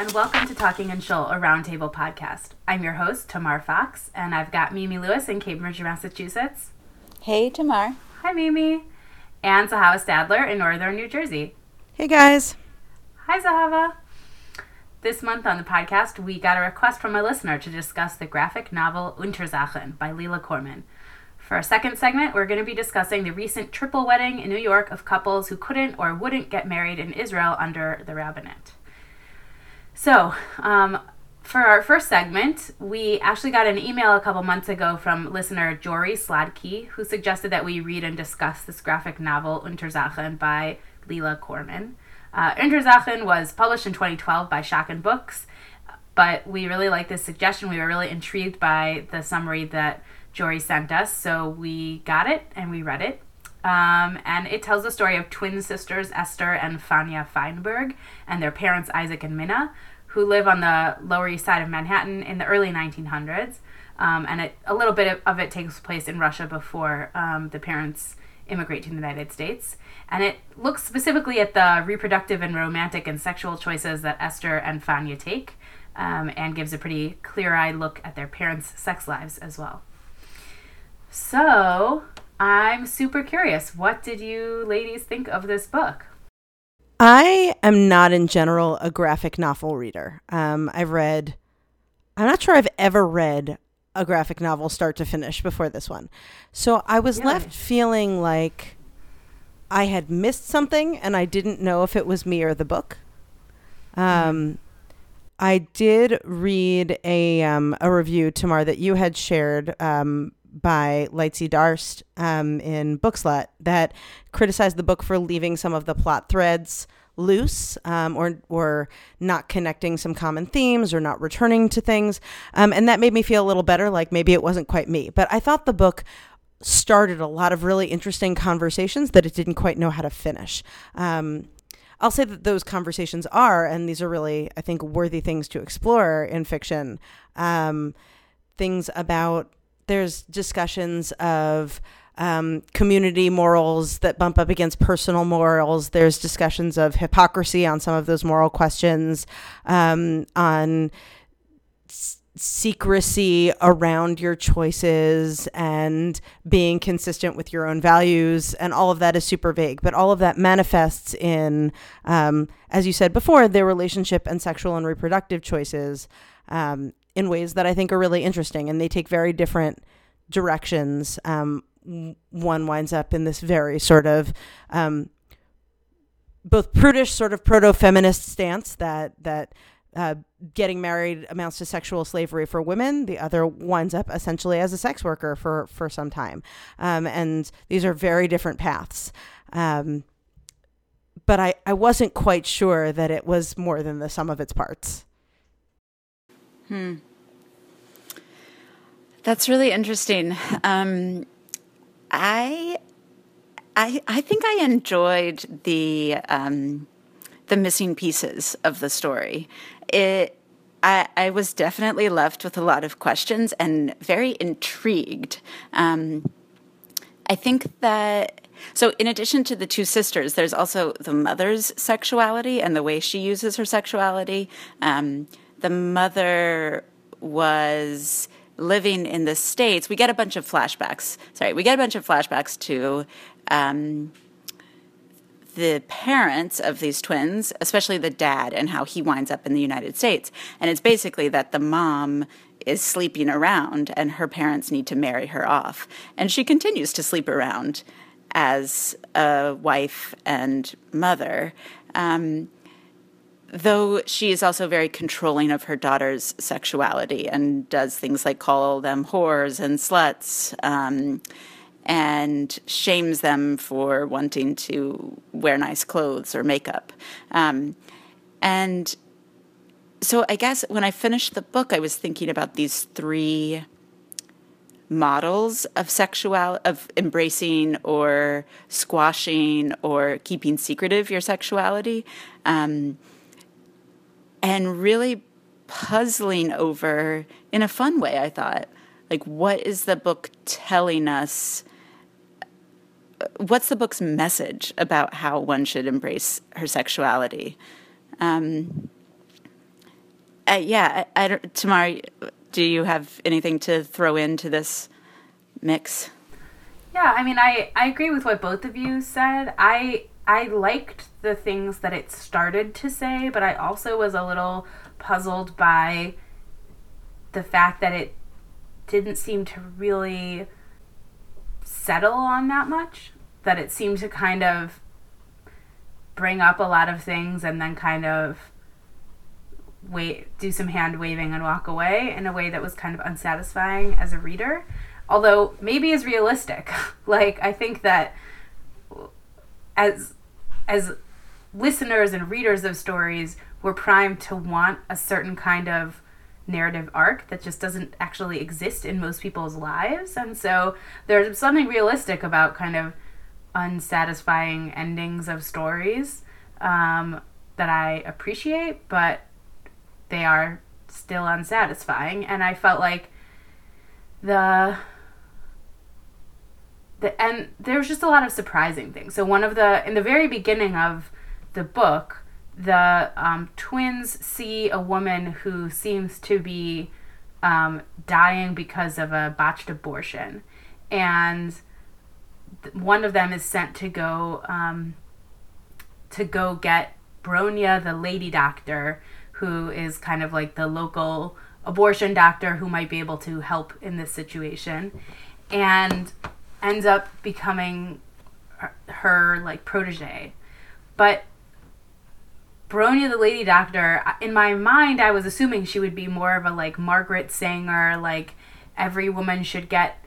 and welcome to Talking and Shoal, a roundtable podcast. I'm your host, Tamar Fox, and I've got Mimi Lewis in Cambridge, Massachusetts. Hey, Tamar. Hi, Mimi. And Zahava Stadler in Northern New Jersey. Hey, guys. Hi, Zahava. This month on the podcast, we got a request from a listener to discuss the graphic novel Unterzakhn by Leela Corman. For our second segment, we're going to be discussing the recent triple wedding in New York of couples who couldn't or wouldn't get married in Israel under the rabbinate. So, um, for our first segment, we actually got an email a couple months ago from listener Jory Sladky, who suggested that we read and discuss this graphic novel Unterzakhn by Leela Corman. Uh, was published in 2012 by Schocken Books, but we really liked this suggestion. We were really intrigued by the summary that Jory sent us, so we got it and we read it. Um, and it tells the story of twin sisters Esther and Fania Feinberg and their parents Isaac and Minna, who live on the Lower East Side of Manhattan in the early 1900s. Um, and it, a little bit of, of, it takes place in Russia before um, the parents immigrate to the United States. And it looks specifically at the reproductive and romantic and sexual choices that Esther and Fania take, um, and gives a pretty clear eyed look at their parents' sex lives as well. So, I'm super curious. What did you ladies think of this book? I am not, in general, a graphic novel reader. Um, I've read, I'm not sure I've ever read a graphic novel start to finish before this one. So I was really? left feeling like I had missed something and I didn't know if it was me or the book. Um. I did read a um, a review, Tamar, that you had shared um, by Lightsey Darst um, in Bookslut that criticized the book for leaving some of the plot threads loose um, or or not connecting some common themes or not returning to things. Um, and that made me feel a little better like maybe it wasn't quite me. But i thought the book started a lot of really interesting conversations that it didn't quite know how to finish. Um, I'll say that those conversations are, and these are really, I think, worthy things to explore in fiction. Um, things about there's discussions of um, community morals that bump up against personal morals. There's discussions of hypocrisy on some of those moral questions, um, on s- secrecy around your choices and being consistent with your own values. And all of that is super vague, but all of that manifests in, um, as you said before, their relationship and sexual and reproductive choices. Um, in ways that I think are really interesting, and they take very different directions. Um, one winds up in this very sort of um, both prudish, sort of proto-feminist stance that that uh, getting married amounts to sexual slavery for women. The other winds up essentially as a sex worker for for some time, um, and these are very different paths. Um, but I, I wasn't quite sure that it was more than the sum of its parts. Hmm. That's really interesting. Um, I, I, I think I enjoyed the um, the missing pieces of the story. It, I, I was definitely left with a lot of questions and very intrigued. Um, I think that so, in addition to the two sisters, there's also the mother's sexuality and the way she uses her sexuality. Um, the mother was living in the States, we get a bunch of flashbacks. Sorry, we get a bunch of flashbacks to um, the parents of these twins, especially the dad, and how he winds up in the United States. And it's basically that the mom is sleeping around and her parents need to marry her off. And she continues to sleep around as a wife and mother. Um, though she is also very controlling of her daughter's sexuality and does things like call them whores and sluts um, and shames them for wanting to wear nice clothes or makeup. Um, and so I guess when I finished the book, I was thinking about these three models of sexual of embracing or squashing or keeping secretive your sexuality um, and really puzzling over in a fun way, I thought. Like, what is the book telling us? What's the book's message about how one should embrace her sexuality? Um, uh, yeah, I, I don't, Tamar, do you have anything to throw into this mix? Yeah, I mean, I, I agree with what both of you said. I I liked the things that it started to say, but I also was a little puzzled by the fact that it didn't seem to really settle on that much. That it seemed to kind of bring up a lot of things and then kind of wait do some hand waving and walk away in a way that was kind of unsatisfying as a reader although maybe is realistic like i think that as as listeners and readers of stories we're primed to want a certain kind of narrative arc that just doesn't actually exist in most people's lives. And so there's something realistic about kind of unsatisfying endings of stories um, that i appreciate but they are still unsatisfying. And i felt like the the and there's just a lot of surprising things. So one of the in the very beginning of the book the um, twins see a woman who seems to be um, dying because of a botched abortion. And th- one of them is sent to go um, to go get bronya the lady doctor who is kind of like the local abortion doctor who might be able to help in this situation. And ends up becoming her, her like protege but Bronya the lady doctor in my mind I was assuming she would be more of a like Margaret Sanger like every woman should get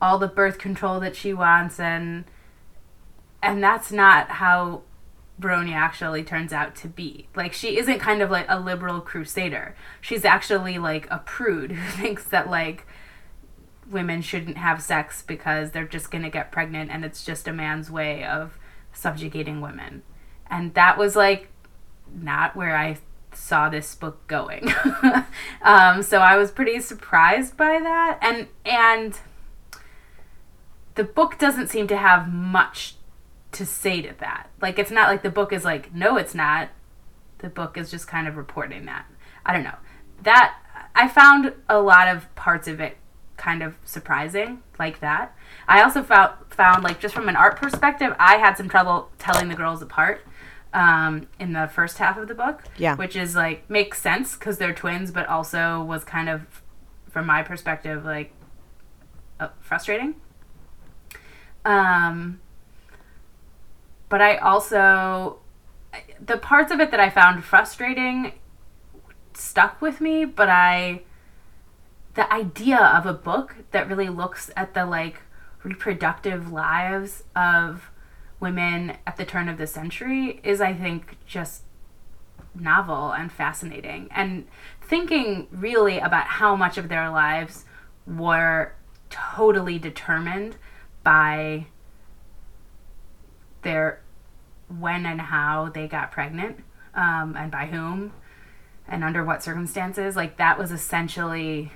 all the birth control that she wants and and that's not how Bronya actually turns out to be. Like she isn't kind of like a liberal crusader. She's actually like a prude who thinks that like women shouldn't have sex because they're just going to get pregnant and it's just a man's way of subjugating women. And that was like not where I saw this book going. um, so I was pretty surprised by that. And and the book doesn't seem to have much to say to that. Like it's not like the book is like, no, it's not. The book is just kind of reporting that. I don't know. That I found a lot of parts of it kind of surprising like that. I also found found like just from an art perspective, I had some trouble telling the girls apart um, in the first half of the book. Yeah. Which is like makes sense because they're twins, but also was kind of, from my perspective, like uh, frustrating. Um, but I also the parts of it that I found frustrating stuck with me, but I the idea of a book that really looks at the like reproductive lives of women at the turn of the century is I think just novel and fascinating. And thinking really about how much of their lives were totally determined by their when and how they got pregnant um, and by whom and under what circumstances like that was essentially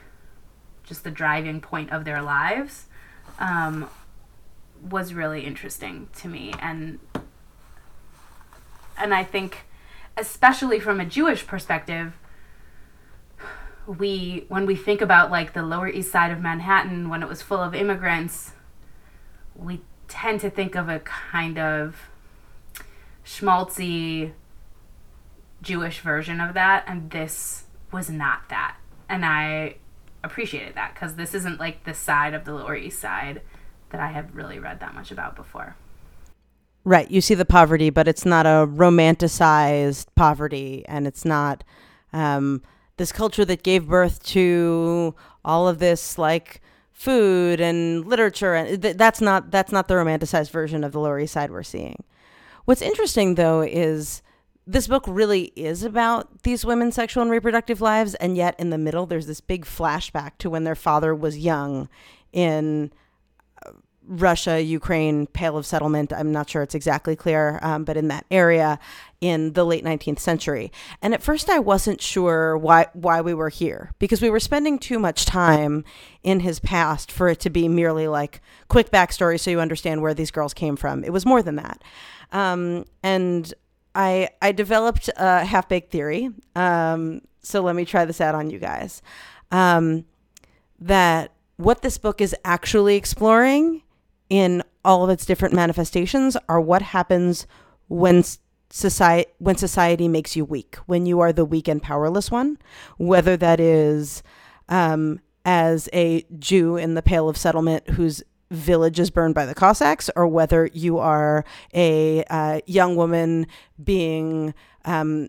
just the driving point of their lives um, was really interesting to me and and I think especially from a Jewish perspective we when we think about like the lower east side of Manhattan when it was full of immigrants we tend to think of a kind of schmaltzy Jewish version of that, and this was not that. And I appreciated that because this isn't like the side of the Lower East Side that I have really read that much about before. Right. You see the poverty, but it's not a romanticized poverty, and it's not um, this culture that gave birth to all of this like food and literature, and th- that's not that's not the romanticized version of the Lower East Side we're seeing. What's interesting though is this book really is about these women's sexual and reproductive lives, and yet in the middle there's this big flashback to when their father was young in Russia, Ukraine, Pale of Settlement. I'm not sure it's exactly clear, um, but in that area in the late 19th century. And at first, I wasn't sure why why we were here because we were spending too much time in his past for it to be merely like quick backstory so you understand where these girls came from. It was more than that. Um, and I I developed a half baked theory. Um, so let me try this out on you guys. Um, that what this book is actually exploring in all of its different manifestations are what happens when society when society makes you weak, when you are the weak and powerless one, whether that is um, as a Jew in the Pale of Settlement whose village is burned by the Cossacks, or whether you are a uh, young woman being um,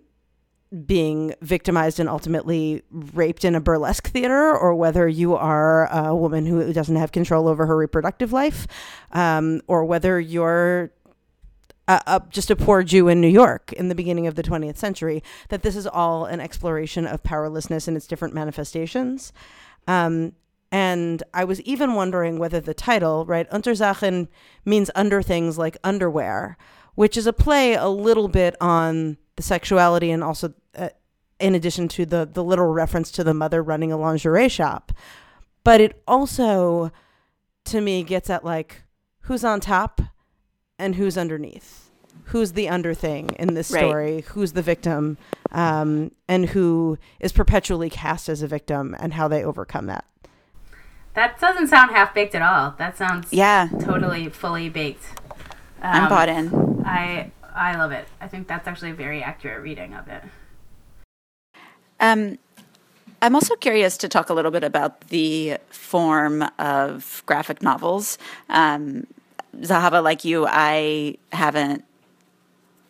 being victimized and ultimately raped in a burlesque theater, or whether you are a woman who doesn't have control over her reproductive life, um, or whether you're a, a, just a poor Jew in New York in the beginning of the 20th century, that this is all an exploration of powerlessness in its different manifestations. Um, and I was even wondering whether the title, right, Unterzakhn means under things like underwear, which is a play a little bit on the sexuality and also uh, in addition to the the literal reference to the mother running a lingerie shop. But it also to me gets at like who's on top and who's underneath. Who's the under thing in this story? Right. who's the victim? Um, and who is perpetually cast as a victim and how they overcome that that doesn't sound half baked at all that sounds yeah totally fully baked um, i'm bought in i I love it. I think that's actually a very accurate reading of it. Um, I'm also curious to talk a little bit about the form of graphic novels. Um, Zahava, like you, I haven't.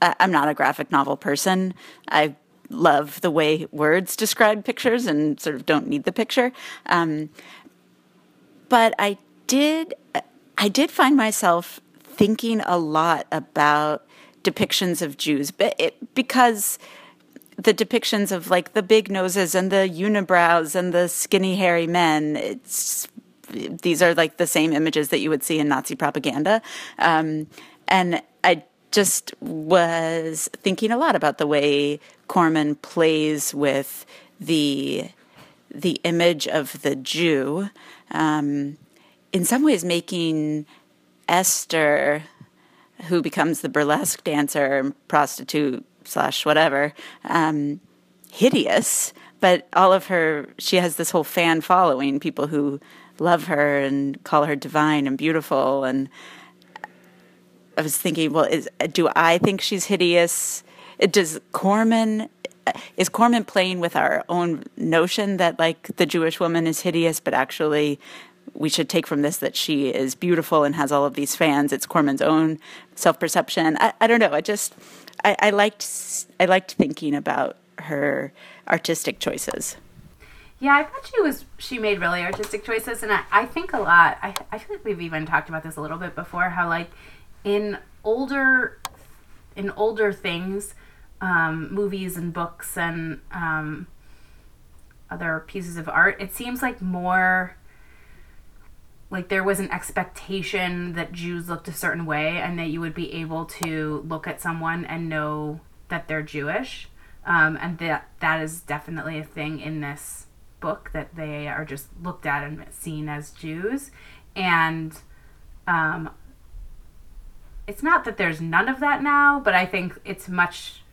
I'm not a graphic novel person. I love the way words describe pictures and sort of don't need the picture. Um, but I did. I did find myself thinking a lot about depictions of Jews, but it, because the depictions of like the big noses and the unibrows and the skinny hairy men, it's these are like the same images that you would see in Nazi propaganda, um, and I just was thinking a lot about the way Corman plays with the the image of the Jew, um, in some ways making Esther who becomes the burlesque dancer, prostitute slash whatever, um, hideous. But all of her, she has this whole fan following, people who love her and call her divine and beautiful. And I was thinking, well, is, do I think she's hideous? Does Corman is Corman playing with our own notion that like the Jewish woman is hideous, but actually we should take from this that she is beautiful and has all of these fans. It's Corman's own self perception. I, I, don't know. I just I, I liked I liked thinking about her artistic choices. Yeah, I thought she was she made really artistic choices, and I, I think a lot. I I feel like we've even talked about this a little bit before. How like in older in older things, um, movies and books and um, other pieces of art, it seems like more like there was an expectation that Jews looked a certain way and that you would be able to look at someone and know that they're Jewish. Um, and that that is definitely a thing in this book that they are just looked at and seen as Jews. And um, it's not that there's none of that now, but I think it's much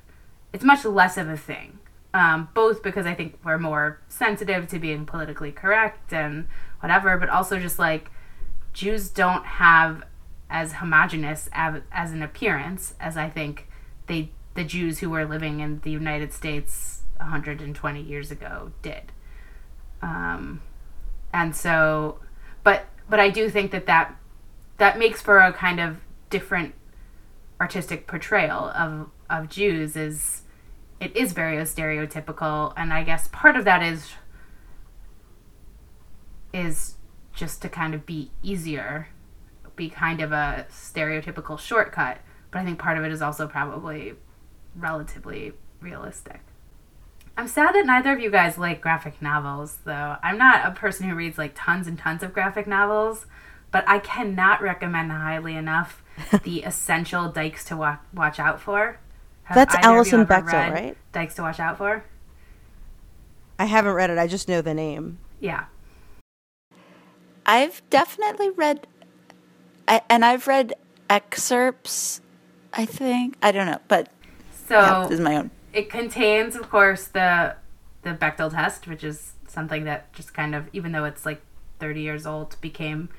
it's much less of a thing. Um, both because I think we're more sensitive to being politically correct and whatever, but also just like Jews don't have as homogenous as, as an appearance as I think they the Jews who were living in the United States 120 years ago did. Um, and so, but but I do think that that that makes for a kind of different artistic portrayal of of Jews is it is very stereotypical and I guess part of that is is just to kind of be easier, be kind of a stereotypical shortcut. But I think part of it is also probably relatively realistic. I'm sad that neither of you guys like graphic novels, though. I'm not a person who reads like tons and tons of graphic novels, but I cannot recommend highly enough the essential Dykes to wa- watch out for. Have That's Alison Bechdel, right? Dykes to watch out for. I haven't read it. I just know the name. Yeah, I've definitely read, and I've read excerpts. I think I don't know, but so this is my own. It contains, of course, the the Bechdel test, which is something that just kind of, even though it's like 30 years old, became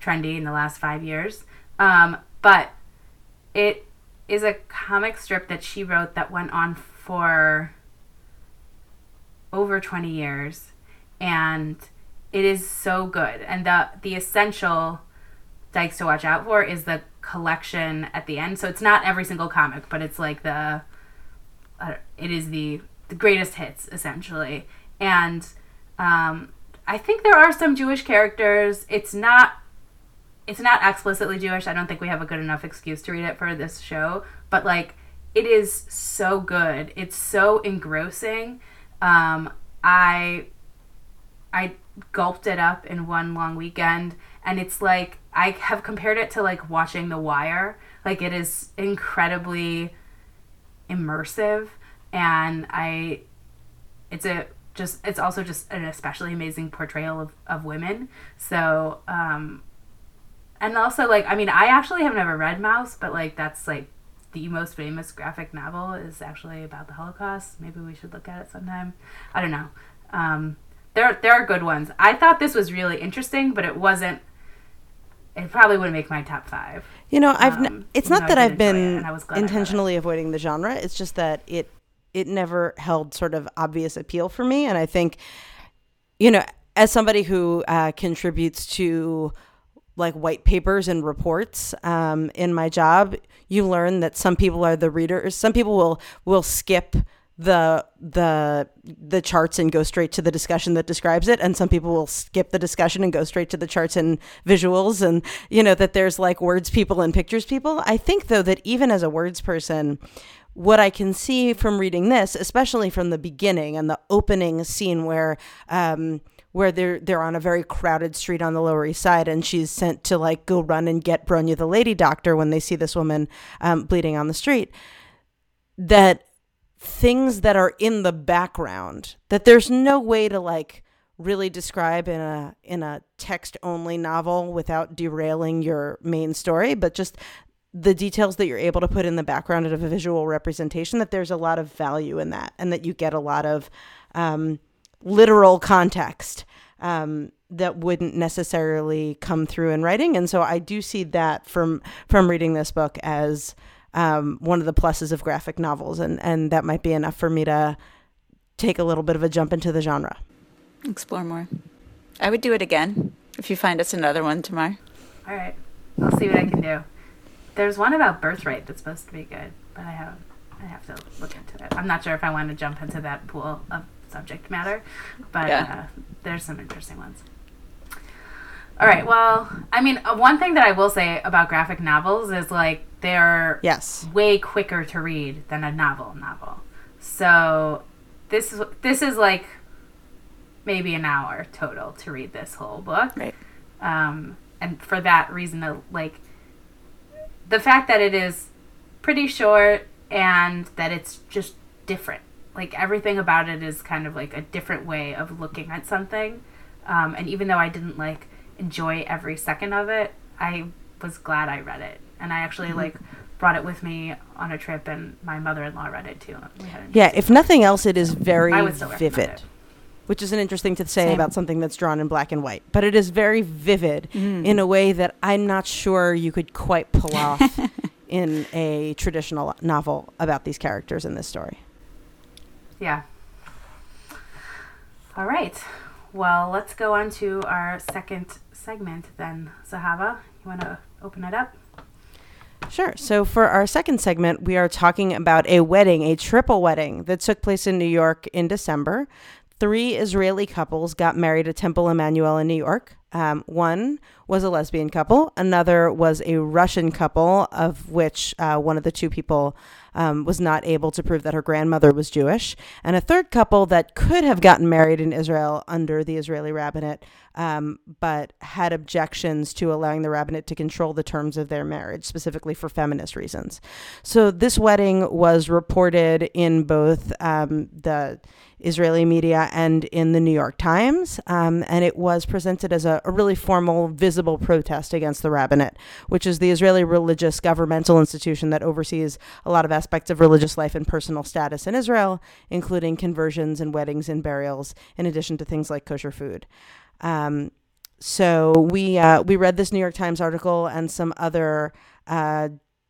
trendy in the last five years. Um, but it is a comic strip that she wrote that went on for over 20 years and it is so good. And the the essential dykes to watch out for is the collection at the end. So it's not every single comic but it's like the uh, it is the the greatest hits essentially. And um, i think there are some jewish characters. It's not it's not explicitly jewish. I don't think we have a good enough excuse to read it for this show but like it is so good. It's so engrossing. Um, i i gulped it up in one long weekend and it's like i have compared it to like watching the wire. Like it is incredibly immersive and i it's a just it's also just an especially amazing portrayal of, of women. So um and also like i mean i actually have never read Maus, but like that's like the most famous graphic novel is actually about the holocaust maybe we should look at it sometime i don't know um there there are good ones i thought this was really interesting but it wasn't it probably wouldn't make my top five You know, I've n- Um, it's not that I've did enjoy it, been and I was glad I read it. intentionally avoiding the genre. It's just that it it never held sort of obvious appeal for me, and I think, you know, as somebody who uh, contributes to like white papers and reports um, in my job, you learn that some people are the readers. Some people will will skip the the the charts and go straight to the discussion that describes it and some people will skip the discussion and go straight to the charts and visuals and you know that there's like words people and pictures people i think though that even as a words person what i can see from reading this especially from the beginning and the opening scene where um where they're they're on a very crowded street on the Lower East Side, and she's sent to like go run and get Bronya the lady doctor when they see this woman um, bleeding on the street. That things that are in the background that there's no way to like really describe in a in a text only novel without derailing your main story but just the details that you're able to put in the background of a visual representation that there's a lot of value in that and that you get a lot of um, literal context um, that wouldn't necessarily come through in writing and so i do see that from from reading this book as um, one of the pluses of graphic novels, and, and that might be enough for me to take a little bit of a jump into the genre. Explore more. I would do it again if you find us another one tomorrow. all right i'll see what i can do there's one about birthright that's supposed to be good but i have i have to look into it i'm not sure if i want to jump into that pool of subject matter but Yeah. uh, there's some interesting ones all right well i mean uh, one thing that i will say about graphic novels is like they're Yes. way quicker to read than a novel novel. So this is this is like maybe an hour total to read this whole book. Right. Um, and for that reason, uh, like the fact that it is pretty short and that it's just different. Like everything about it is kind of like a different way of looking at something. Um, and even though I didn't like enjoy every second of it, I was glad I read it. And I actually like brought it with me on a trip, and my mother-in-law read it too. We had an Yeah, if nothing else, it is very I would still recommend vivid, which is an interesting to say Same. about something that's drawn in black and white. But it is very vivid in a way that I'm not sure you could quite pull off in a traditional novel about these characters in this story. Yeah. All right. Well, let's go on to our second segment then. Zahava, you want to open it up? Sure. So for our second segment, we are talking about a wedding, a triple wedding that took place in New York in December. Three Israeli couples got married at Temple Emmanuel in New York. Um, one was a lesbian couple, another was a Russian couple, of which uh, one of the two people um, was not able to prove that her grandmother was Jewish, and a third couple that could have gotten married in Israel under the Israeli rabbinate, um, but had objections to allowing the rabbinate to control the terms of their marriage, specifically for feminist reasons. So this wedding was reported in both um, the Israeli media and in the New York Times, um, and it was presented as a, a, really formal, visible protest against the rabbinate, which is the Israeli religious governmental institution that oversees a lot of aspects of religious life and personal status in Israel, including conversions and weddings and burials, in addition to things like kosher food. Um, so we uh, we read this New York Times article and some other uh,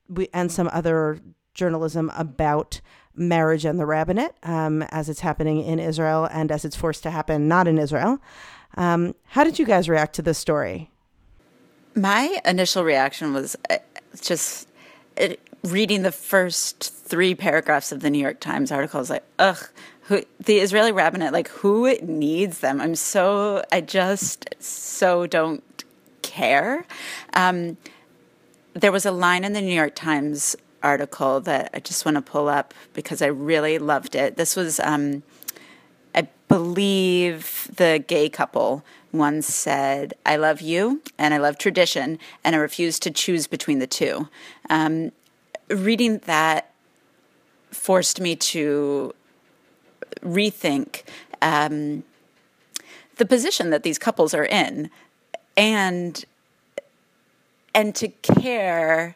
we and some other journalism about marriage and the rabbinate um, as it's happening in Israel and as it's forced to happen not in Israel. Um, how did you guys react to this story? My initial reaction was uh, just it, reading the first three paragraphs of the New York Times article. I was like, ugh, who, the Israeli rabbinate, like who needs them? I'm so, I just so don't care. Um, there was a line in the New York Times article that I just want to pull up because I really loved it. This was, um, believe, the gay couple once said, I love you and I love tradition, and I refuse to choose between the two. Um, reading that forced me to rethink um, the position that these couples are in, and and to care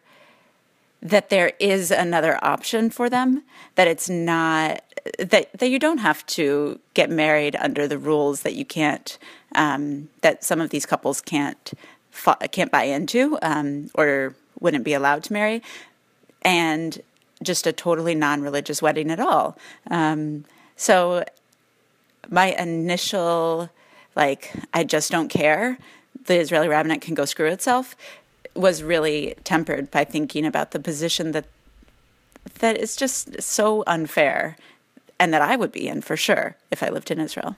that there is another option for them that it's not that that you don't have to get married under the rules that you can't um, that some of these couples can't can't buy into um, or wouldn't be allowed to marry and just a totally non-religious wedding at all um, so my initial like I just don't care. The Israeli rabbinate can go screw itself was really tempered by thinking about the position that that is just so unfair and that I would be in for sure if I lived in Israel.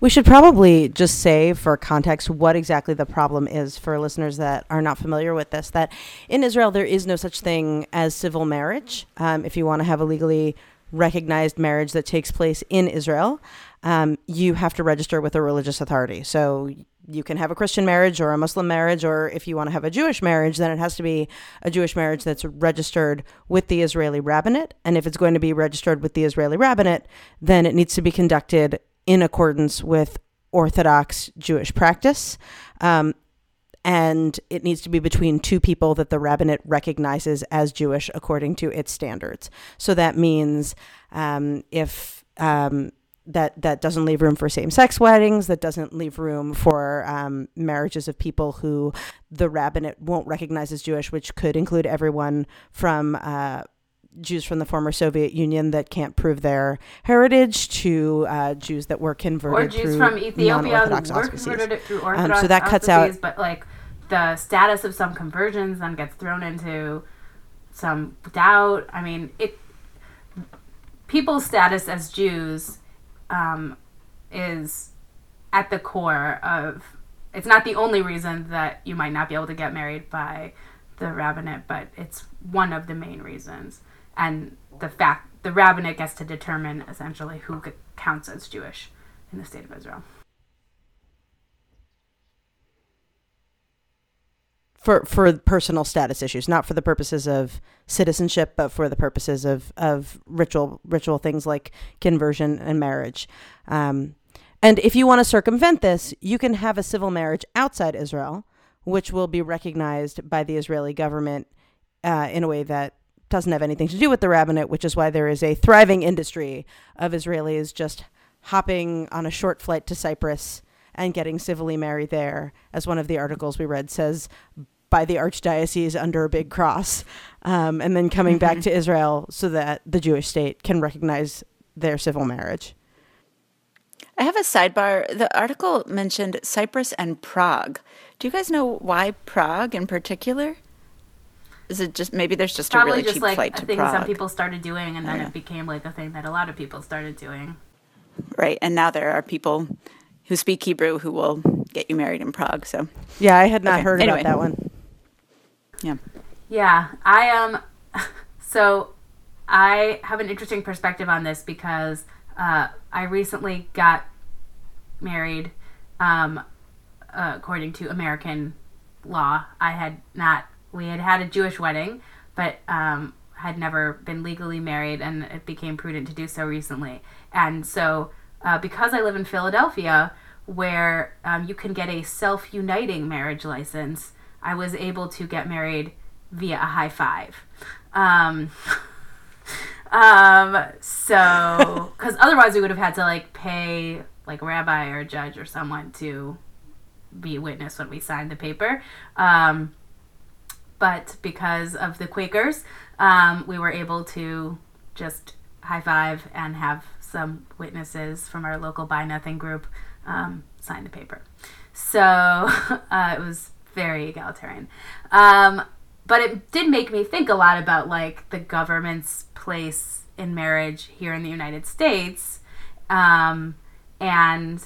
We should probably just say, for context, what exactly the problem is for listeners that are not familiar with this. That in Israel, there is no such thing as civil marriage. Um, if you want to have a legally recognized marriage that takes place in Israel, um, you have to register with a religious authority. So you can have a Christian marriage or a Muslim marriage, or if you want to have a Jewish marriage, then it has to be a Jewish marriage that's registered with the Israeli rabbinate. And if it's going to be registered with the Israeli rabbinate, then it needs to be conducted in accordance with Orthodox Jewish practice. Um, and it needs to be between two people that the rabbinate recognizes as Jewish according to its standards. So that means um, if um, that that doesn't leave room for same-sex weddings, that doesn't leave room for um, marriages of people who the rabbinate won't recognize as Jewish, which could include everyone from. Uh, Jews from the former Soviet Union that can't prove their heritage to uh, Jews that were converted or Jews through from Ethiopia who were converted through Um, Orthodox so that cuts out but like the status of some conversions then gets thrown into some doubt. I mean, it people's status as Jews um, is at the core of. It's not the only reason that you might not be able to get married by the rabbinate, but it's one of the main reasons. And the fact the rabbinate gets to determine essentially who counts as Jewish in the state of Israel. For for personal status issues, not for the purposes of citizenship, but for the purposes of of ritual ritual things like conversion and marriage. Um, and if you want to circumvent this, you can have a civil marriage outside Israel, which will be recognized by the Israeli government uh, in a way that doesn't have anything to do with the rabbinate, which is why there is a thriving industry of Israelis just hopping on a short flight to Cyprus and getting civilly married there, as one of the articles we read says, by the archdiocese under a big cross, um, and then coming back to Israel so that the Jewish state can recognize their civil marriage. I have a sidebar. The article mentioned Cyprus and Prague. Do you guys know why Prague in particular? Is it just maybe there's just a Probably really just cheap like flight a to thing Prague, some people started doing, and then Yeah. it became like a thing that a lot of people started doing. right? And now there are people who speak Hebrew who will get you married in Prague. So Yeah, I had not Okay, heard anyway. about that one. Yeah, Yeah, I um, so I have an interesting perspective on this because uh, I recently got married, um, uh, according to American law. I had not. We had had a Jewish wedding, but um, had never been legally married, and it became prudent to do so recently. And so, uh, because I live in Philadelphia, where um, you can get a self uniting marriage license, I was able to get married via a high five. Um, um, so, because otherwise we would have had to like pay like a rabbi or a judge or someone to be witness when we signed the paper. Um, but because of the Quakers, um, we were able to just high five and have some witnesses from our local Buy Nothing group um, sign the paper. So uh, it was very egalitarian. Um, but it did make me think a lot about like the government's place in marriage here in the United States. Um, and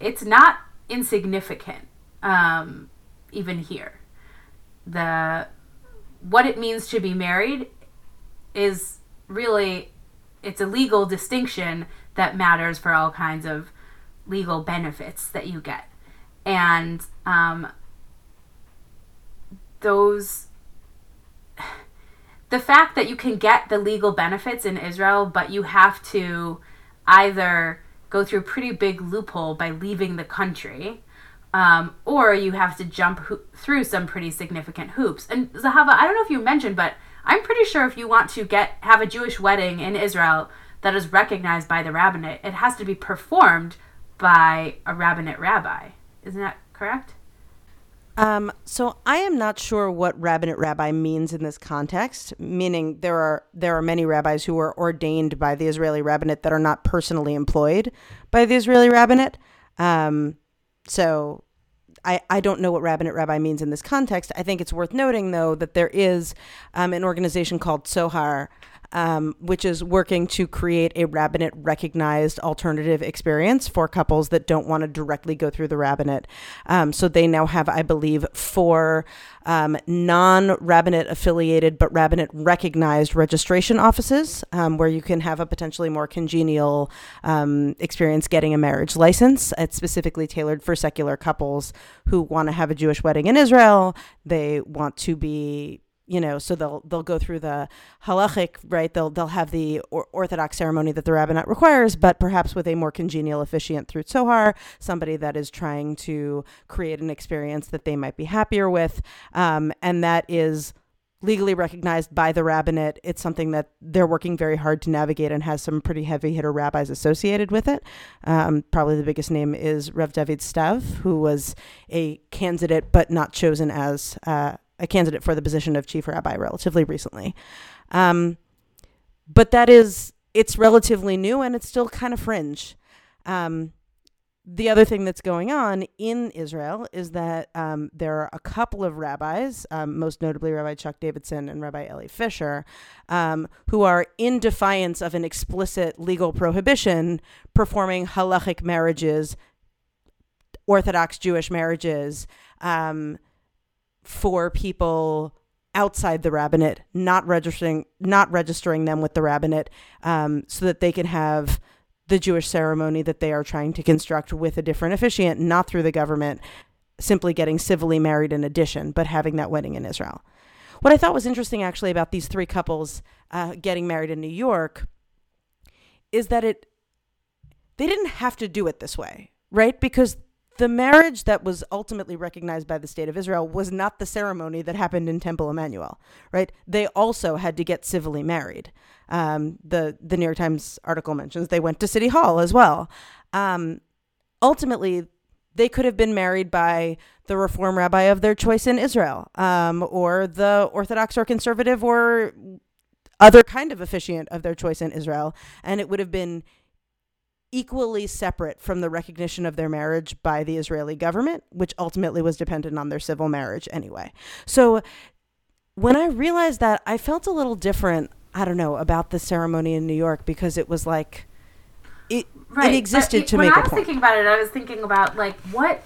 it's not insignificant, um, even here. The what it means to be married is really it's a legal distinction that matters for all kinds of legal benefits that you get and um, those the fact that you can get the legal benefits in Israel, but you have to either go through a pretty big loophole by leaving the country, um, or you have to jump ho- through some pretty significant hoops. And Zahava, I don't know if you mentioned, but I'm pretty sure if you want to get have a Jewish wedding in Israel that is recognized by the rabbinate, it has to be performed by a rabbinate rabbi. Isn't that correct? Um, so I am not sure what rabbinate rabbi means in this context. Meaning there are there are many rabbis who are ordained by the Israeli rabbinate that are not personally employed by the Israeli rabbinate. Um, so I, I don't know what rabbinate rabbi means in this context. I think it's worth noting, though, that there is um, an organization called Tzohar, um, which is working to create a rabbinate recognized alternative experience for couples that don't want to directly go through the rabbinate. Um, so they now have, I believe, four um, non rabbinate affiliated but rabbinate recognized registration offices um, where you can have a potentially more congenial um, experience getting a marriage license. It's specifically tailored for secular couples who want to have a Jewish wedding in Israel. They want to be you know, so they'll they'll go through the halachic, right? They'll they'll have the or- orthodox ceremony that the rabbinate requires, but perhaps with a more congenial officiant through Tzohar, somebody that is trying to create an experience that they might be happier with, um, and that is legally recognized by the rabbinate. It's something that they're working very hard to navigate and has some pretty heavy hitter rabbis associated with it. Um, probably the biggest name is Rav David Stav, who was a candidate but not chosen as. Uh, a candidate for the position of chief rabbi relatively recently. Um, but that is, it's relatively new and it's still kind of fringe. Um, the other thing that's going on in Israel is that um, there are a couple of rabbis, um, most notably Rabbi Chuck Davidson and Rabbi Eli Fisher, um, who are in defiance of an explicit legal prohibition performing halachic marriages, Orthodox Jewish marriages, um, for people outside the rabbinate, not registering not registering them with the rabbinate, um, so that they can have the Jewish ceremony that they are trying to construct with a different officiant, not through the government, simply getting civilly married in addition, but having that wedding in Israel. What I thought was interesting actually about these three couples uh, getting married in New York is that it they didn't have to do it this way, right? Because the marriage that was ultimately recognized by the state of Israel was not the ceremony that happened in Temple Emmanuel, right? They also had to get civilly married. Um, the the New York Times article mentions they went to City Hall as well. Um, ultimately, they could have been married by the reform rabbi of their choice in Israel, um, or the Orthodox or conservative or other kind of officiant of their choice in Israel, and it would have been equally separate from the recognition of their marriage by the Israeli government, which ultimately was dependent on their civil marriage anyway. So when I realized that, I felt a little different, I don't know, about the ceremony in New York because it was like it right. it existed but to when make I was thinking about it, I was thinking about like what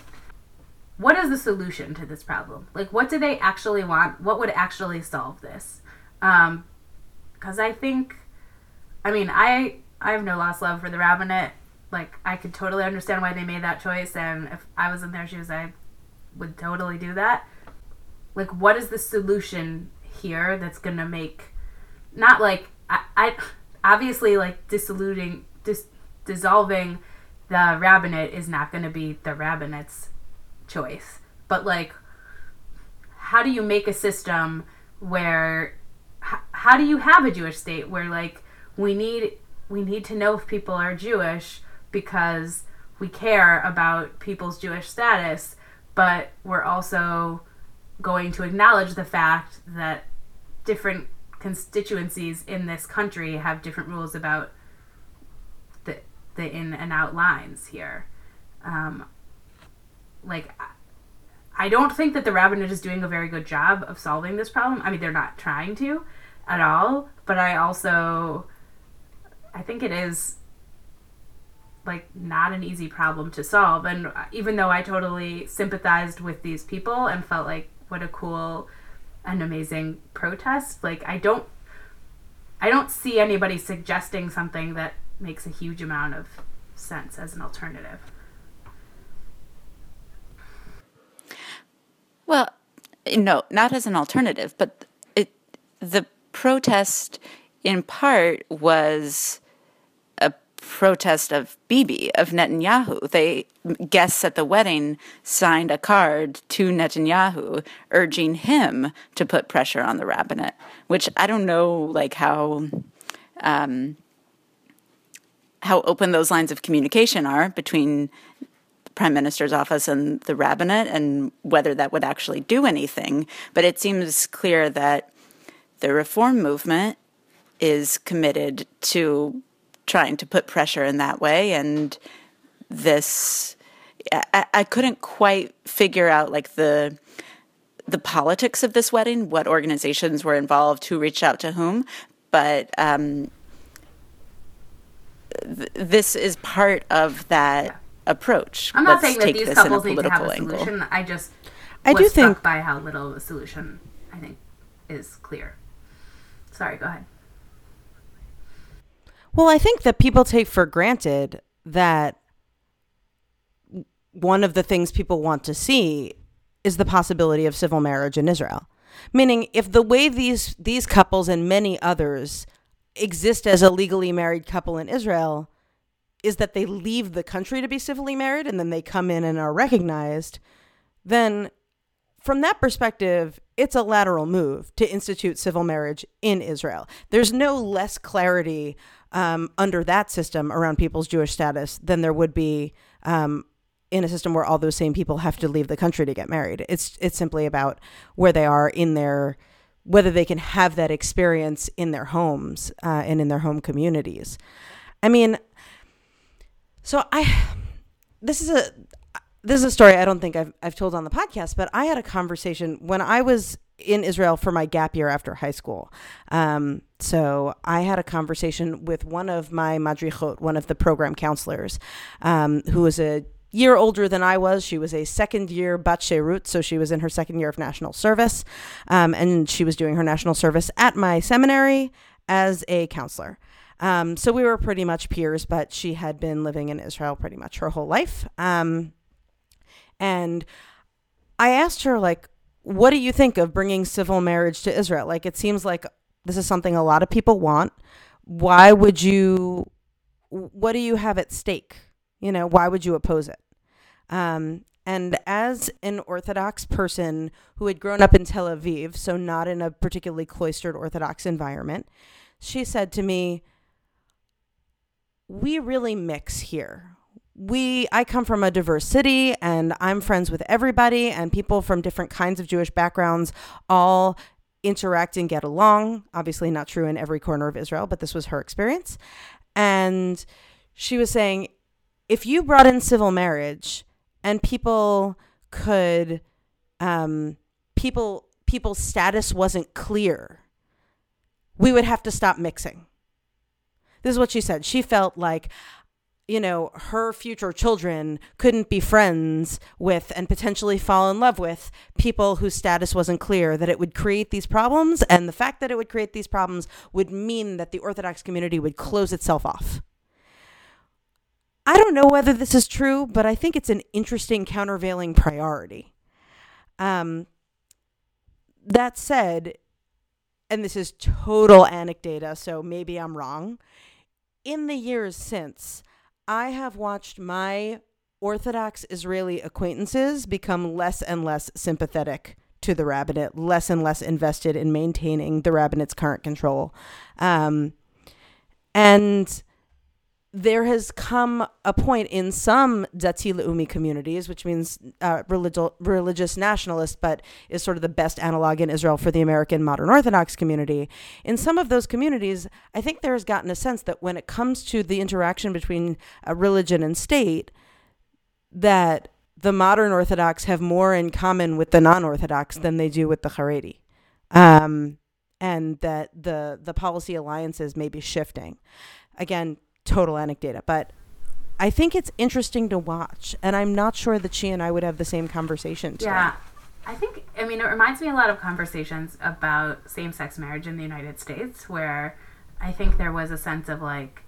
what is the solution to this problem? Like what do they actually want? What would actually solve this? Um cuz I think I mean, I I have no lost love for the rabbinate. Like I could totally understand why they made that choice and if I was in their shoes, I would totally do that. Like what is the solution here that's to make not like I, I obviously like dissoluting dis, dissolving the rabbinate is not to be the rabbinate's choice. But like, how do you make a system where, how do you have a Jewish state where like we need we need to know if people are Jewish because we care about people's Jewish status, but we're also going to acknowledge the fact that different constituencies in this country have different rules about the the in and out lines here. Um, like, I don't think that the rabbinate is doing a very good job of solving this problem. I mean, they're not trying to at all, but I also I think it is like not an easy problem to solve and even though I totally sympathized with these people and felt like what a cool and amazing protest, like I don't I don't see anybody suggesting something that makes a huge amount of sense as an alternative. Well, no, not as an alternative, but it, the protest in part was protest of Bibi, of Netanyahu. They guests at the wedding signed a card to Netanyahu urging him to put pressure on the rabbinate, which I don't know like how um, how open those lines of communication are between the prime minister's office and the rabbinate and whether that would actually do anything. But it seems clear that the reform movement is committed to trying to put pressure in that way and this I, I couldn't quite figure out like the the politics of this wedding what organizations were involved who reached out to whom but um, th- this is part of that yeah. approach i'm not Let's saying that these couples need to have a solution angle. i just I do think by how little of a solution i think is clear sorry go ahead well, I think that people take for granted that one of the things people want to see is the possibility of civil marriage in Israel. Meaning, if the way these these couples and many others exist as a legally married couple in Israel is that they leave the country to be civilly married and then they come in and are recognized, then from that perspective, it's a lateral move to institute civil marriage in Israel. There's no less clarity um, under that system around people's Jewish status than there would be um, in a system where all those same people have to leave the country to get married. It's it's simply about where they are in their whether they can have that experience in their homes uh, and in their home communities. I mean, so I this is a this is a story I don't think I've I've told on the podcast, but I had a conversation when I was in Israel for my gap year after high school. Um, so I had a conversation with one of my madrichot, one of the program counselors, um, who was a year older than I was. She was a second year bat shirut, so she was in her second year of national service, um, and she was doing her national service at my seminary as a counselor. Um, so we were pretty much peers, but she had been living in Israel pretty much her whole life. Um, and I asked her, like, what do you think of bringing civil marriage to Israel? Like, it seems like this is something a lot of people want. Why would you, what do you have at stake? You know, why would you oppose it? Um, and as an Orthodox person who had grown up in Tel Aviv, so not in a particularly cloistered Orthodox environment, she said to me, We really mix here we I come from a diverse city and I'm friends with everybody and people from different kinds of Jewish backgrounds all interact and get along. Obviously not true in every corner of Israel, but this was her experience. And she was saying if you brought in civil marriage and people could um people people's status wasn't clear, we would have to stop mixing. This is what she said. She felt like you know, her future children couldn't be friends with and potentially fall in love with people whose status wasn't clear, that it would create these problems. And the fact that it would create these problems would mean that the Orthodox community would close itself off. I don't know whether this is true, but I think it's an interesting countervailing priority. Um, that said, and this is total anecdata, so maybe I'm wrong. In the years since, I have watched my Orthodox Israeli acquaintances become less and less sympathetic to the rabbinate, less and less invested in maintaining the rabbinate's current control. Um, and there has come a point in some Dati Leumi communities, which means uh, religious, religious nationalist, but is sort of the best analog in Israel for the American modern Orthodox community. In some of those communities, I think there has gotten a sense that when it comes to the interaction between religion and state, that the modern Orthodox have more in common with the non-Orthodox than they do with the Haredi. Um, and that the the policy alliances may be shifting. Again, total anecdata, but I think it's interesting to watch, and I'm not sure that she and I would have the same conversation. Today. Yeah. I think, I mean, it reminds me a lot of conversations about same sex marriage in the United States, where I think there was a sense of like,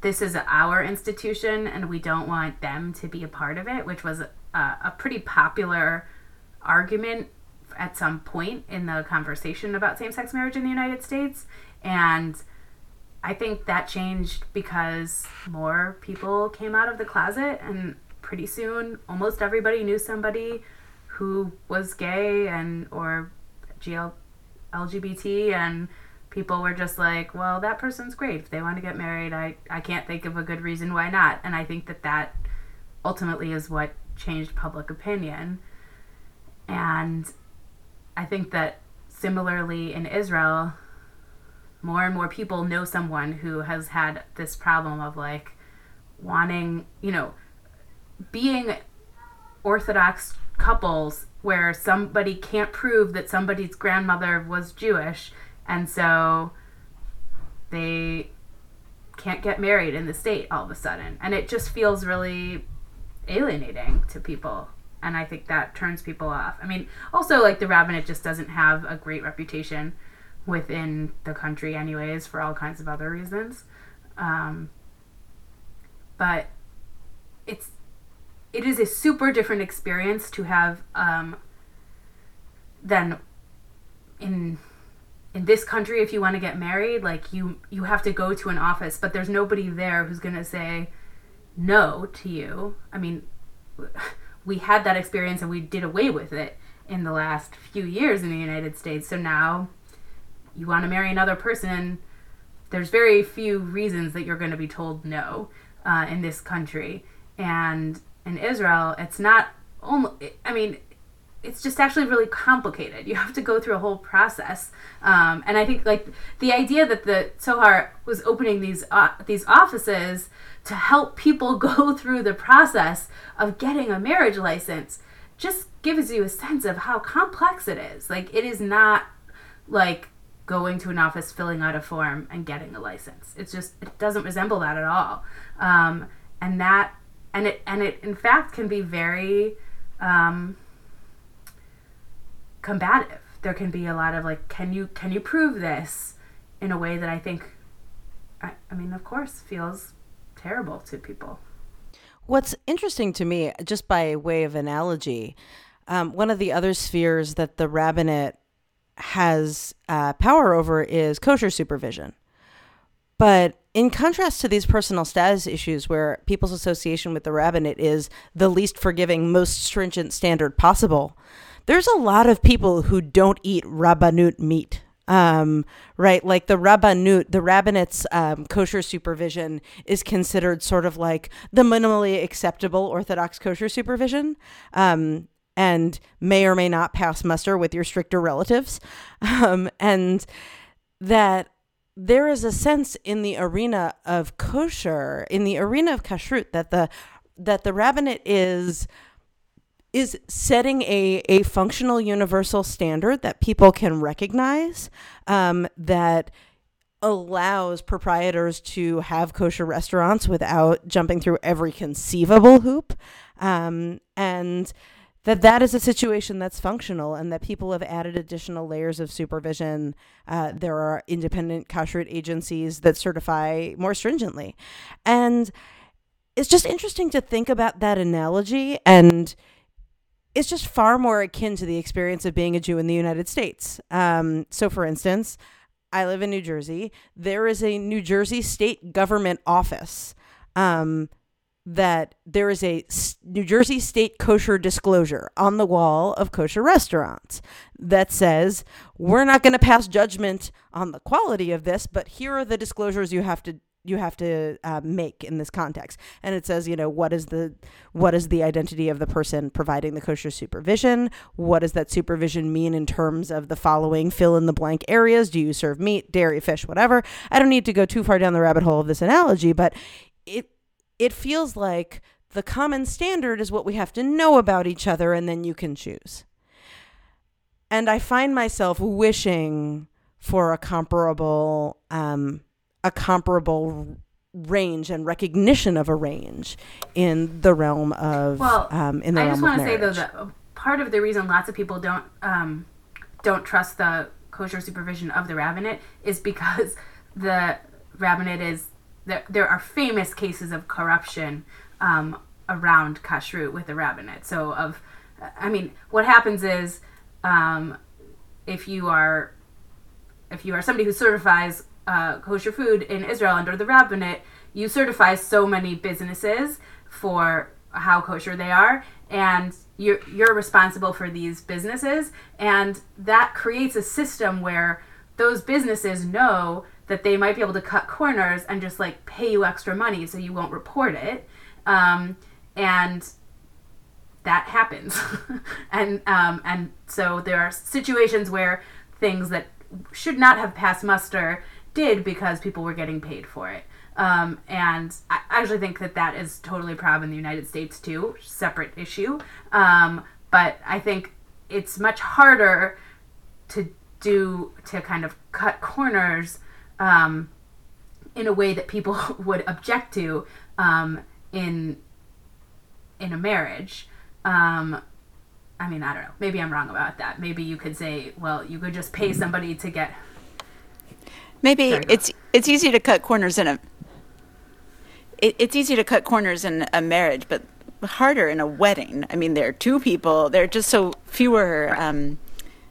this is our institution and we don't want them to be a part of it, which was a, a pretty popular argument at some point in the conversation about same sex marriage in the United States. And I think that changed because more people came out of the closet, and pretty soon almost everybody knew somebody who was gay and or GL, LGBT and people were just like, well, that person's great. If they want to get married, I, I can't think of a good reason why not. And I think that that ultimately is what changed public opinion. And I think that similarly in Israel, more and more people know someone who has had this problem of like wanting, you know, being Orthodox couples where somebody can't prove that somebody's grandmother was Jewish and so they can't get married in the state all of a sudden. And it just feels really alienating to people. And I think that turns people off. I mean, also, like, the rabbinate just doesn't have a great reputation within the country, anyways, for all kinds of other reasons. Um, but it's it is a super different experience to have um, than in in this country if you want to get married like you you have to go to an office but there's nobody there who's going to say no to you i mean we had that experience and we did away with it in the last few years in the united states so now you want to marry another person there's very few reasons that you're going to be told no uh, in this country and in israel it's not only i mean it's just actually really complicated. You have to go through a whole process, um, and I think like the idea that the Tzohar was opening these uh, these offices to help people go through the process of getting a marriage license just gives you a sense of how complex it is. Like it is not like going to an office, filling out a form, and getting a license. It's just it doesn't resemble that at all, um, and that and it and it in fact can be very um, combative. There can be a lot of like, can you can you prove this in a way that I think, I, I mean, of course, feels terrible to people. What's interesting to me, just by way of analogy, um, one of the other spheres that the rabbinate has uh, power over is kosher supervision. But in contrast to these personal status issues, where people's association with the rabbinate is the least forgiving, most stringent standard possible, there's a lot of people who don't eat rabbanut meat. Um, right, like the rabbanut, the rabbinate's um, kosher supervision is considered sort of like the minimally acceptable Orthodox kosher supervision. Um, and may or may not pass muster with your stricter relatives. Um, and that there is a sense in the arena of kosher, in the arena of kashrut, that the that the rabbinate is is setting a, a functional universal standard that people can recognize um, that allows proprietors to have kosher restaurants without jumping through every conceivable hoop um, and that that is a situation that's functional and that people have added additional layers of supervision uh, there are independent kashrut agencies that certify more stringently and it's just interesting to think about that analogy and it's just far more akin to the experience of being a Jew in the United States. Um, so, for instance, I live in New Jersey. There is a New Jersey state government office um, that there is a New Jersey state kosher disclosure on the wall of kosher restaurants that says, we're not going to pass judgment on the quality of this, but here are the disclosures you have to you have to uh, make in this context. And it says you know what is the what is the identity of the person providing the kosher supervision? What does that supervision mean in terms of the following fill in the blank areas? Do you serve meat dairy fish whatever? I don't need to go too far down the rabbit hole of this analogy but it it feels like the common standard is what we have to know about each other and then you can choose. And I find myself wishing for a comparable um, a comparable range and recognition of a range in the realm of well, um, in the I realm just want to say though that part of the reason lots of people don't um, don't trust the kosher supervision of the rabbinate is because the rabbinate is there, there are famous cases of corruption um, around kashrut with the rabbinate. So, of, I mean, what happens is um, if you are if you are somebody who certifies uh, kosher food in Israel under the rabbinate, you certify so many businesses for how kosher they are, and you're you're responsible for these businesses, and that creates a system where those businesses know that they might be able to cut corners and just like pay you extra money so you won't report it. Um, and that happens. and um, and so there are situations where things that should not have passed muster did because people were getting paid for it. Um, and I actually think that that is totally a problem in the United States too, separate issue. Um, but I think it's much harder to do to kind of cut corners um, in a way that people would object to um, in in a marriage. Um, I mean, I don't know. Maybe I'm wrong about that. Maybe you could say, well, you could just pay somebody to get. Maybe Sorry, it's it's easy to cut corners in a. It, it's easy to cut corners in a marriage, but harder in a wedding. I mean, there are two people. There are just so fewer um,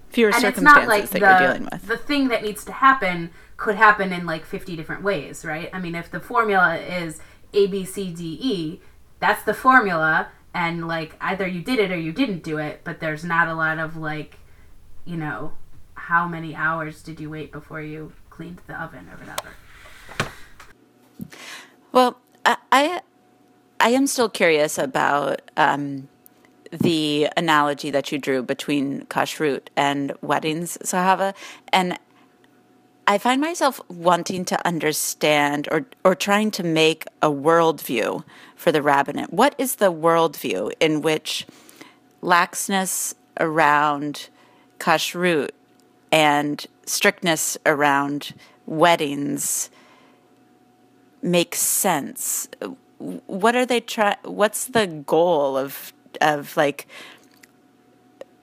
fewer and circumstances like that the, you're dealing with. The thing that needs to happen could happen in like 50 different ways, right? I mean, if the formula is A, B, C, D, E, that's the formula, and like either you did it or you didn't do it, but there's not a lot of like, you know, how many hours did you wait before you cleaned the oven or whatever. Well, I, I, am still curious about um, the analogy that you drew between kashrut and weddings, Zahava, and I find myself wanting to understand or, or trying to make a worldview for the rabbinate. What is the worldview in which laxness around kashrut and strictness around weddings makes sense? What are they try? What's the goal of of like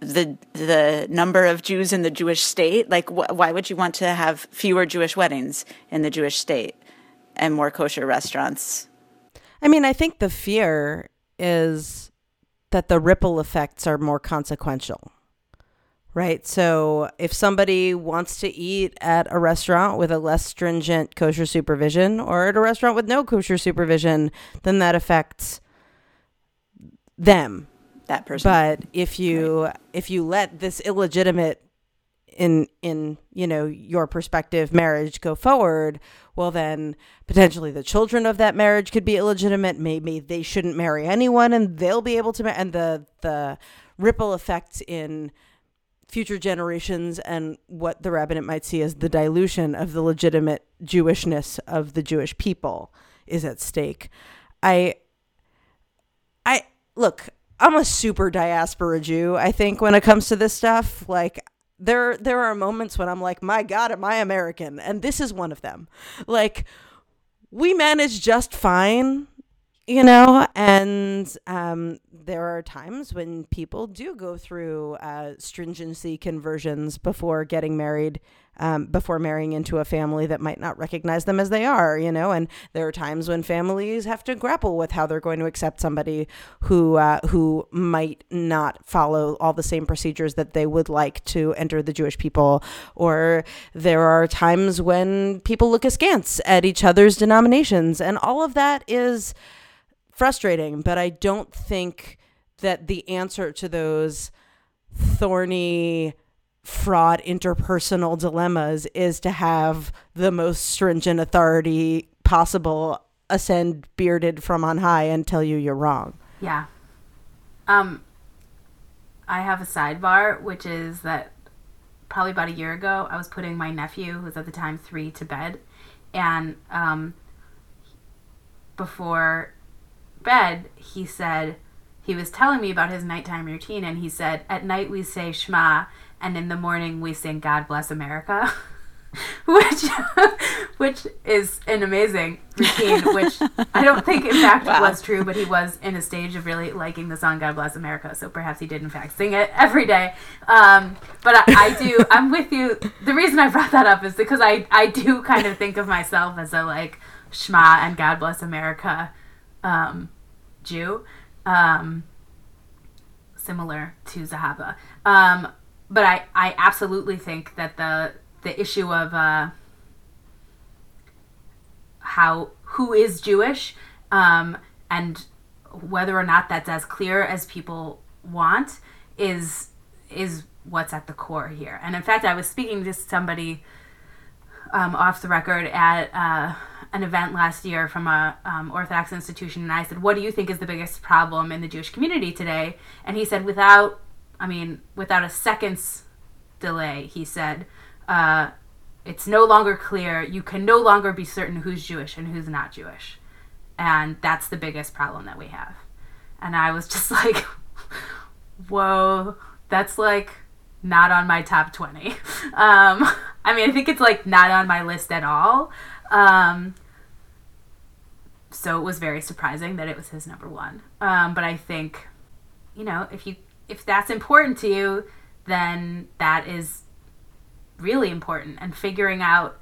the the number of Jews in the Jewish state. Like, wh- why would you want to have fewer Jewish weddings in the Jewish state and more kosher restaurants? I mean, I think the fear is that the ripple effects are more consequential. Right. So if somebody wants to eat at a restaurant with a less stringent kosher supervision or at a restaurant with no kosher supervision, then that affects them that person. But if you right. if you let this illegitimate in in you know your perspective marriage go forward well then potentially the children of that marriage could be illegitimate maybe they shouldn't marry anyone and they'll be able to ma- and the the ripple effects in future generations and what the rabbinate might see as the dilution of the legitimate jewishness of the jewish people is at stake i i look I'm a super diaspora Jew. I think when it comes to this stuff, like there there are moments when I'm like, my God, am I American? And this is one of them. Like we manage just fine, you know, and um, there are times when people do go through uh, stringency conversions before getting married um, before marrying into a family that might not recognize them as they are, you know. And there are times when families have to grapple with how they're going to accept somebody who uh, who might not follow all the same procedures that they would like to enter the Jewish people. Or there are times when people look askance at each other's denominations, and all of that is frustrating. But I don't think that the answer to those thorny fraught interpersonal dilemmas is to have the most stringent authority possible ascend bearded from on high and tell you you're wrong. Yeah. Um I have a sidebar which is that probably about a year ago I was putting my nephew who was at the time 3 to bed and um before bed he said he was telling me about his nighttime routine and he said at night we say shema and in the morning we sing god bless america which which is an amazing routine which i don't think in fact wow. was true but he was in a stage of really liking the song god bless america so perhaps he did in fact sing it every day um, but I, I do i'm with you the reason i brought that up is because i i do kind of think of myself as a like shema and god bless america um, jew um, similar to Zahava. But I, I absolutely think that the the issue of uh, how who is Jewish um, and whether or not that's as clear as people want is is what's at the core here. And in fact, I was speaking to somebody um, off the record at uh, an event last year from a um, Orthodox institution, and I said, "What do you think is the biggest problem in the Jewish community today?" And he said, without, I mean, without a second's delay, he said, uh, "It's no longer clear. You can no longer be certain who's Jewish and who's not Jewish, and that's the biggest problem that we have." And I was just like, "Whoa, that's like." Not on my top 20. Um, I mean, I think it's like not on my list at all. Um, so it was very surprising that it was his number one. Um, but I think, you know, if you if that's important to you, then that is really important. And figuring out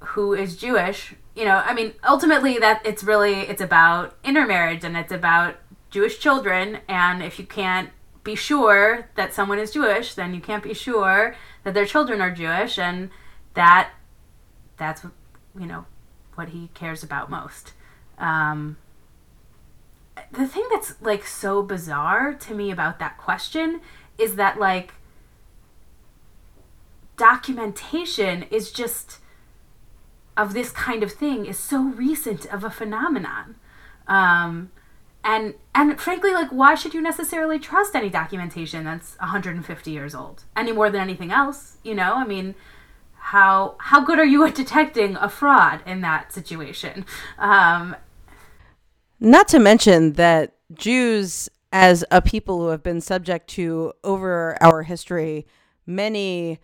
who is Jewish, you know, I mean, ultimately that it's really it's about intermarriage and it's about Jewish children. And if you can't be sure that someone is Jewish, then you can't be sure that their children are Jewish, and that that's you know what he cares about most. Um, the thing that's like so bizarre to me about that question is that like documentation is just of this kind of thing is so recent of a phenomenon. Um, and and frankly like why should you necessarily trust any documentation that's 150 years old? Any more than anything else you know? I mean how how good are you at detecting a fraud in that situation? Um, Not to mention that Jews, as a people who have been subject to over our history many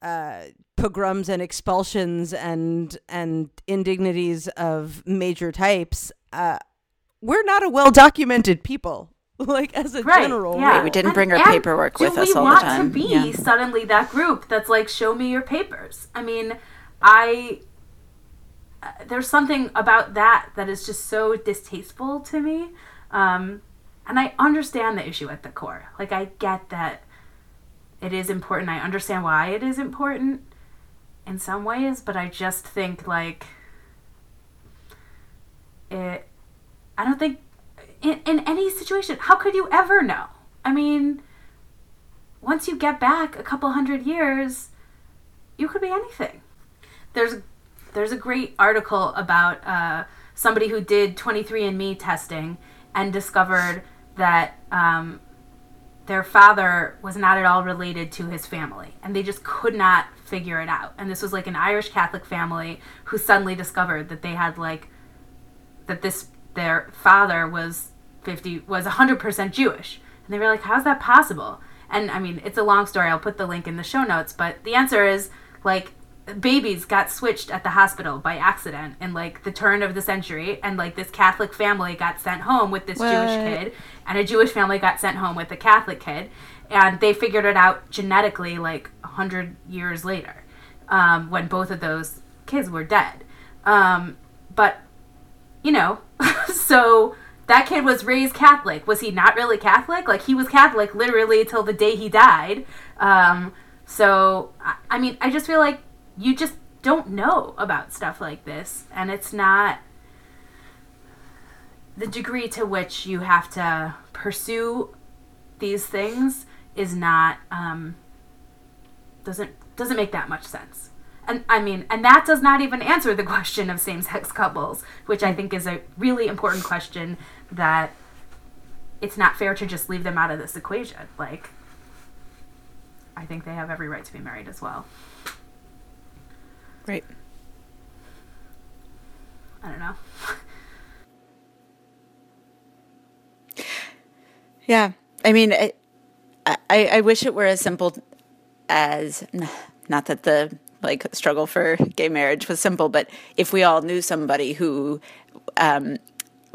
uh, pogroms and expulsions and and indignities of major types, uh, we're not a well documented people. like as a right, general yeah. we didn't bring and, our paperwork with us all the time. Do we want to be yeah. suddenly that group that's like, show me your papers? I mean, I there's something about that that is just so distasteful to me, um, and I understand the issue at the core. Like, I get that it is important. I understand why it is important in some ways, but I just think like it. I don't think in, in any situation. How could you ever know? I mean, once you get back a couple hundred years, you could be anything. There's there's a great article about uh, somebody who did 23andMe testing and discovered that um, their father was not at all related to his family, and they just could not figure it out. And this was like an Irish Catholic family who suddenly discovered that they had like that this their father was 50 was 100% Jewish. And they were like, "How's that possible?" And I mean, it's a long story. I'll put the link in the show notes, but the answer is like babies got switched at the hospital by accident in like the turn of the century and like this catholic family got sent home with this what? jewish kid and a jewish family got sent home with a catholic kid and they figured it out genetically like a hundred years later, um, when both of those kids were dead. Um, but you know, so that kid was raised Catholic. Was he not really Catholic? Like he was Catholic literally till the day he died. Um, so I, I mean, I just feel like you just don't know about stuff like this, and it's not the degree to which you have to pursue these things is not um, doesn't doesn't make that much sense. And I mean, and that does not even answer the question of same-sex couples, which I think is a really important question that it's not fair to just leave them out of this equation. Like I think they have every right to be married as well. Right. I don't know. Yeah. I mean, I, I, I wish it were as simple as not that the like struggle for gay marriage was simple, but if we all knew somebody who um,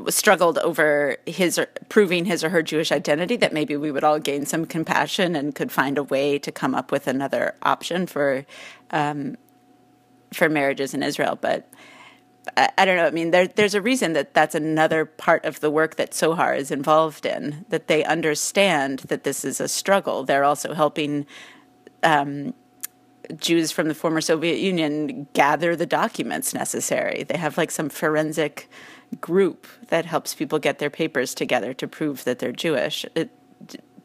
struggled over his or, proving his or her Jewish identity, that maybe we would all gain some compassion and could find a way to come up with another option for um, for marriages in Israel. But I, I, don't know. I mean, there, there's a reason that that's another part of the work that Tzohar is involved in. That they understand that this is a struggle. They're also helping. Um, Jews from the former Soviet Union gather the documents necessary. They have like some forensic group that helps people get their papers together to prove that they're Jewish. It,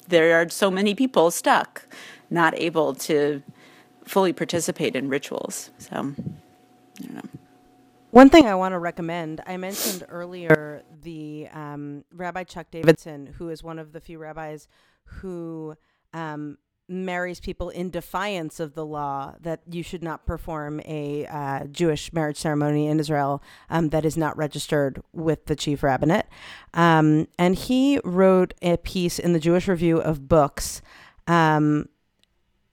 there are so many people stuck, not able to fully participate in rituals. So, I don't know. One thing I want to recommend, I mentioned earlier the um, Rabbi Chuck Davidson, who is one of the few rabbis who um, marries people in defiance of the law that you should not perform a uh, Jewish marriage ceremony in Israel um, that is not registered with the chief rabbinate. Um, and he wrote a piece in the Jewish Review of Books um,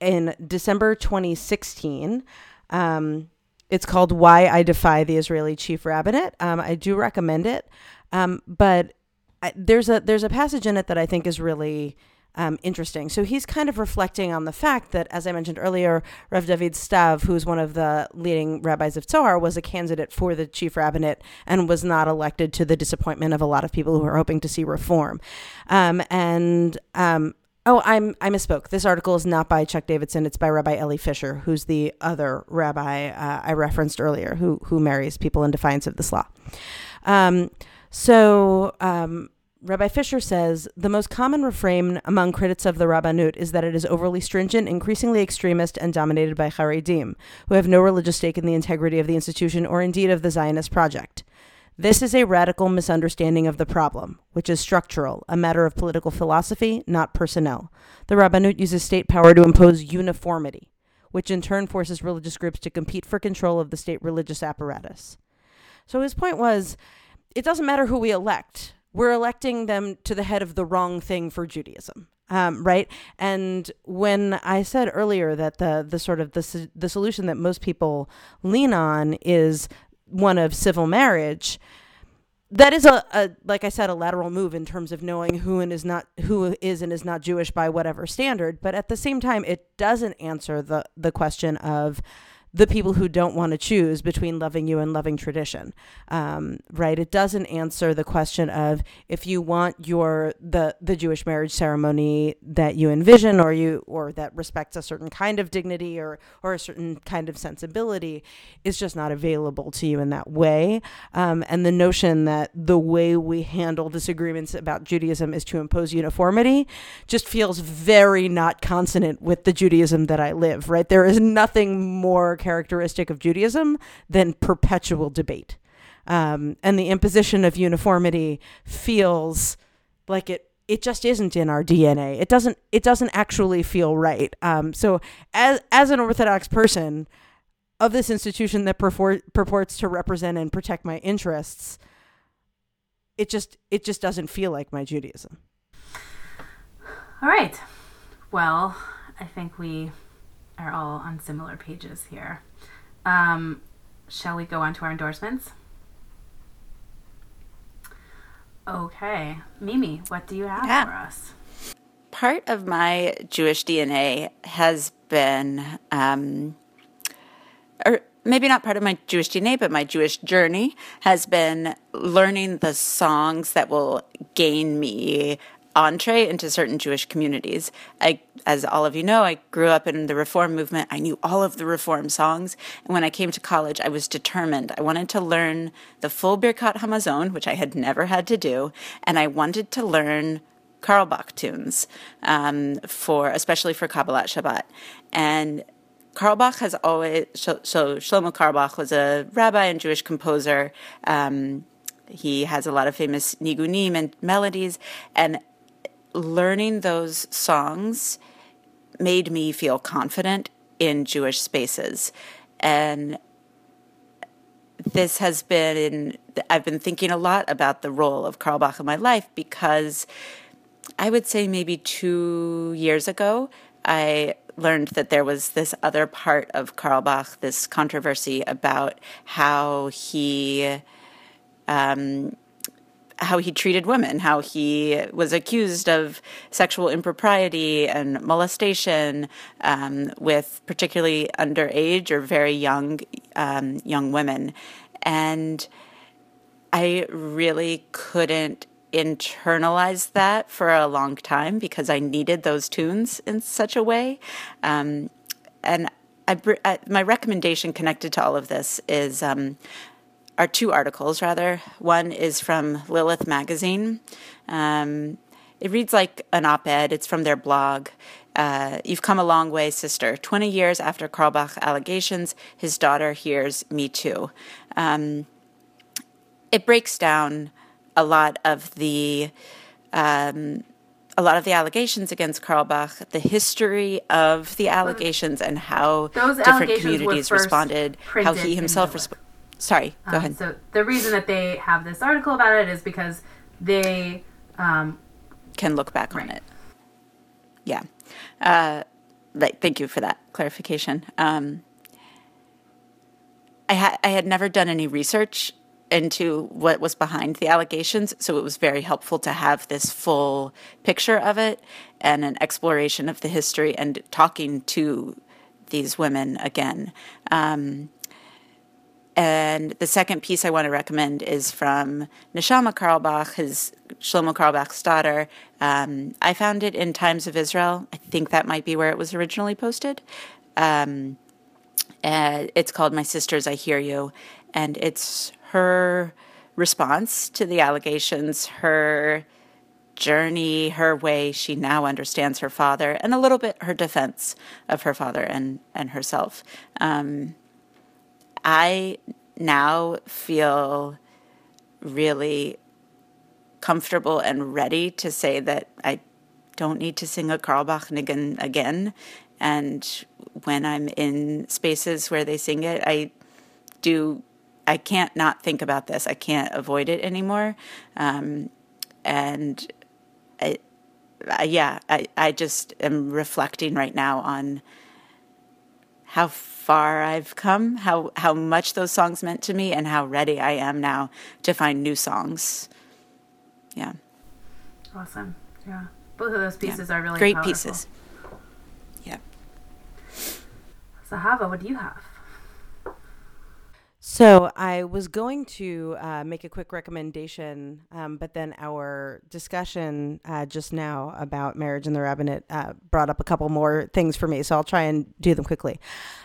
in December 2016. Um, it's called Why I Defy the Israeli Chief Rabbinate. Um, I do recommend it. Um, but I, there's a there's a passage in it that I think is really um, interesting. So he's kind of reflecting on the fact that, as I mentioned earlier, Rav David Stav, who's one of the leading rabbis of Tzohar, was a candidate for the chief rabbinate and was not elected to the disappointment of a lot of people who are hoping to see reform. Um, and um, Oh, I'm I misspoke. This article is not by Chuck Davidson. It's by Rabbi Elli Fischer, who's the other rabbi uh, I referenced earlier, who who marries people in defiance of this law. Um, so um, Rabbi Fischer says the most common refrain among critics of the Rabbanut is that it is overly stringent, increasingly extremist, and dominated by Haredim, who have no religious stake in the integrity of the institution or indeed of the Zionist project. This is a radical misunderstanding of the problem, which is structural, a matter of political philosophy, not personnel. The Rabbanut uses state power to impose uniformity, which in turn forces religious groups to compete for control of the state religious apparatus. So his point was it doesn't matter who we elect we're electing them to the head of the wrong thing for Judaism. Um, right. And when I said earlier that the the sort of the the solution that most people lean on is one of civil marriage, that is a, a like I said a lateral move in terms of knowing who and is not who is and is not Jewish by whatever standard. But at the same time, it doesn't answer the the question of the people who don't want to choose between loving you and loving tradition, um, right? It doesn't answer the question of if you want your the the Jewish marriage ceremony that you envision or you or that respects a certain kind of dignity or or a certain kind of sensibility is just not available to you in that way. Um, and the notion that the way we handle disagreements about Judaism is to impose uniformity just feels very not consonant with the Judaism that I live. Right? There is nothing more characteristic of Judaism than perpetual debate. Um, and the imposition of uniformity feels like it it just isn't in our DNA. It doesn't it doesn't actually feel right. Um, so as as an Orthodox person of this institution that purport, purports to represent and protect my interests, it just it just doesn't feel like my Judaism. All right. Well, I think we are all on similar pages here. Um, shall we go on to our endorsements? Okay. Mimi, what do you have yeah. for us? part of my Jewish DNA has been, um, or maybe not part of my Jewish DNA, but my Jewish journey has been learning the songs that will gain me entree into certain Jewish communities. I, as all of you know, I grew up in the Reform movement. I knew all of the Reform songs. And when I came to college, I was determined. I wanted to learn the full Birkat Hamazon, which I had never had to do. And I wanted to learn Carlebach tunes um, for, especially for Kabbalat Shabbat. And Carlebach has always, so, Shlomo Carlebach was a rabbi and Jewish composer. Um, he has a lot of famous nigunim and melodies, and learning those songs made me feel confident in Jewish spaces. And this has been, I've been thinking a lot about the role of Carlebach in my life because I would say maybe two years ago, I learned that there was this other part of Carlebach, this controversy about how he um, how he treated women, how he was accused of sexual impropriety and molestation um, with particularly underage or very young um, young women, and I really couldn't internalize that for a long time because I needed those tunes in such a way, um, and I, I, my recommendation connected to all of this is um, are two articles rather. One is from Lilith Magazine. Um, it reads like an op ed, it's from their blog. Uh, You've come a long way, sister. 20 years after Carlebach allegations, his daughter hears Me Too. Um, it breaks down a lot of the. Um, a lot of the allegations against Carlebach, the history of the allegations, and how Those different communities responded, how he himself responded Sorry, go um, ahead. So the reason that they have this article about it is because they um, can look back right. on it. Yeah. Uh, thank you for that clarification. Um, I, ha- I had never done any research into what was behind the allegations, so it was very helpful to have this full picture of it and an exploration of the history and talking to these women again. Um, and the second piece I want to recommend is from Neshama Carlebach, his Shlomo Carlebach's daughter. Um, I found it in Times of Israel. I think that might be where it was originally posted. Um, it's called My Sisters, I Hear You. And it's her response to the allegations, her journey, her way she now understands her father, and a little bit her defense of her father and, and herself. Um, I now feel really comfortable and ready to say that I don't need to sing a Carlebach Nigun again. And when I'm in spaces where they sing it, I do, I can't not think about this. I can't avoid it anymore. Um, and I, I, yeah, I, I just am reflecting right now on how far I've come, how how much those songs meant to me, and how ready I am now to find new songs. Yeah. Awesome. Yeah. Both of those pieces yeah. are really great powerful. pieces. Yeah. Zahava, what do you have? So I was going to uh, make a quick recommendation, um, but then our discussion uh, just now about marriage and the rabbinate uh, brought up a couple more things for me. So I'll try and do them quickly.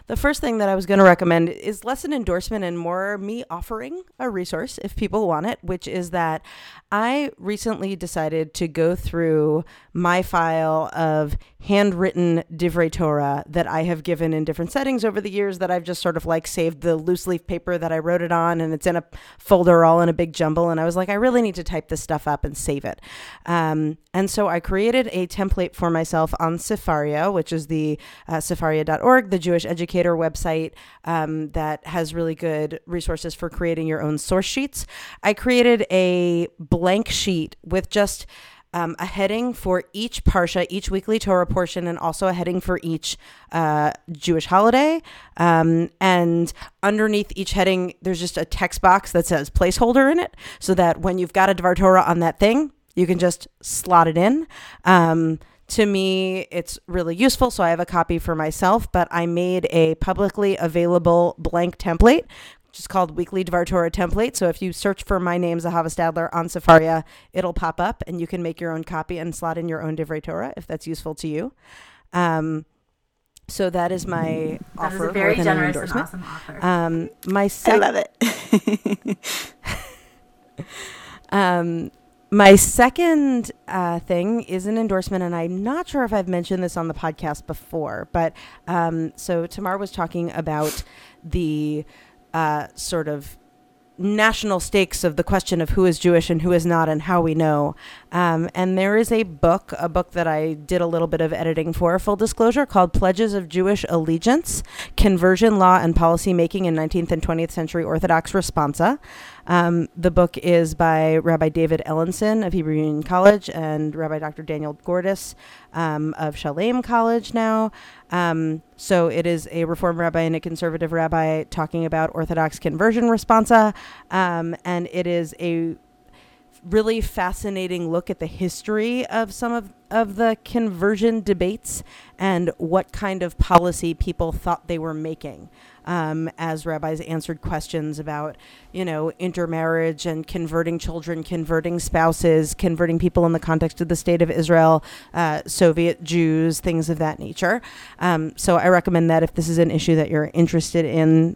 The first thing that I was going to recommend is less an endorsement and more me offering a resource if people want it, which is that I recently decided to go through my file of handwritten Divrei Torah that I have given in different settings over the years that I've just sort of like saved the loose leaf paper that I wrote it on and it's in a folder all in a big jumble. And I was like, I really need to type this stuff up and save it. Um, and so I created a template for myself on Sefaria, which is the uh, Sefaria.org, the Jewish educator website um, that has really good resources for creating your own source sheets. I created a blank sheet with just um, a heading for each parsha, each weekly Torah portion, and also a heading for each uh, Jewish holiday. Um, and underneath each heading, there's just a text box that says placeholder in it, so that when you've got a Dvar Torah on that thing, you can just slot it in. Um, to me, it's really useful. So I have a copy for myself, but I made a publicly available blank template, which is called Weekly Dvar Torah Template. So if you search for my name, Zahava Stadler, on Sefaria, it'll pop up and you can make your own copy and slot in your own Divrei Torah if that's useful to you. Um, so that is my That is offer a very more than an generous and awesome offer. Um, my I love it. Um, my second uh, thing is an endorsement, and I'm not sure if I've mentioned this on the podcast before, but um, so Tamar was talking about the uh, sort of national stakes of the question of who is Jewish and who is not, and how we know. Um, and there is a book, a book that I did a little bit of editing for, full disclosure, called Pledges of Jewish Allegiance Conversion Law and Policy Making in 19th and 20th Century Orthodox Responsa. Um, the book is by Rabbi David Ellenson of Hebrew Union College and Rabbi Dr. Daniel Gordis um, of Shalem College now. Um, so it is a Reform rabbi and a conservative rabbi talking about Orthodox conversion responsa. Um, and it is a really fascinating look at the history of some of, of the conversion debates and what kind of policy people thought they were making um, as rabbis answered questions about, you know, intermarriage and converting children, converting spouses, converting people in the context of the state of Israel, uh, Soviet Jews, things of that nature. Um, so I recommend that if this is an issue that you're interested in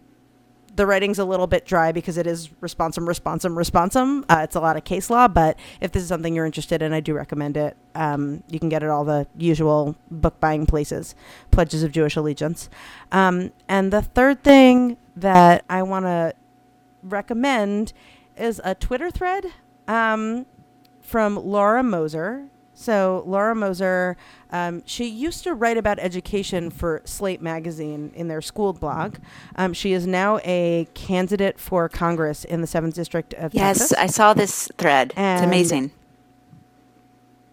the writing's a little bit dry because it is responsum, responsum, responsum. Uh, it's a lot of case law, but if this is something you're interested in, I do recommend it. Um, you can get it all the usual book buying places, Pledges of Jewish Allegiance. Um, and the third thing that I want to recommend is a Twitter thread um, from Laura Moser. So Laura Moser, um, she used to write about education for Slate magazine in their school blog. Um, she is now a candidate for Congress in the seventh district of yes, Texas. I saw this thread. it's amazing.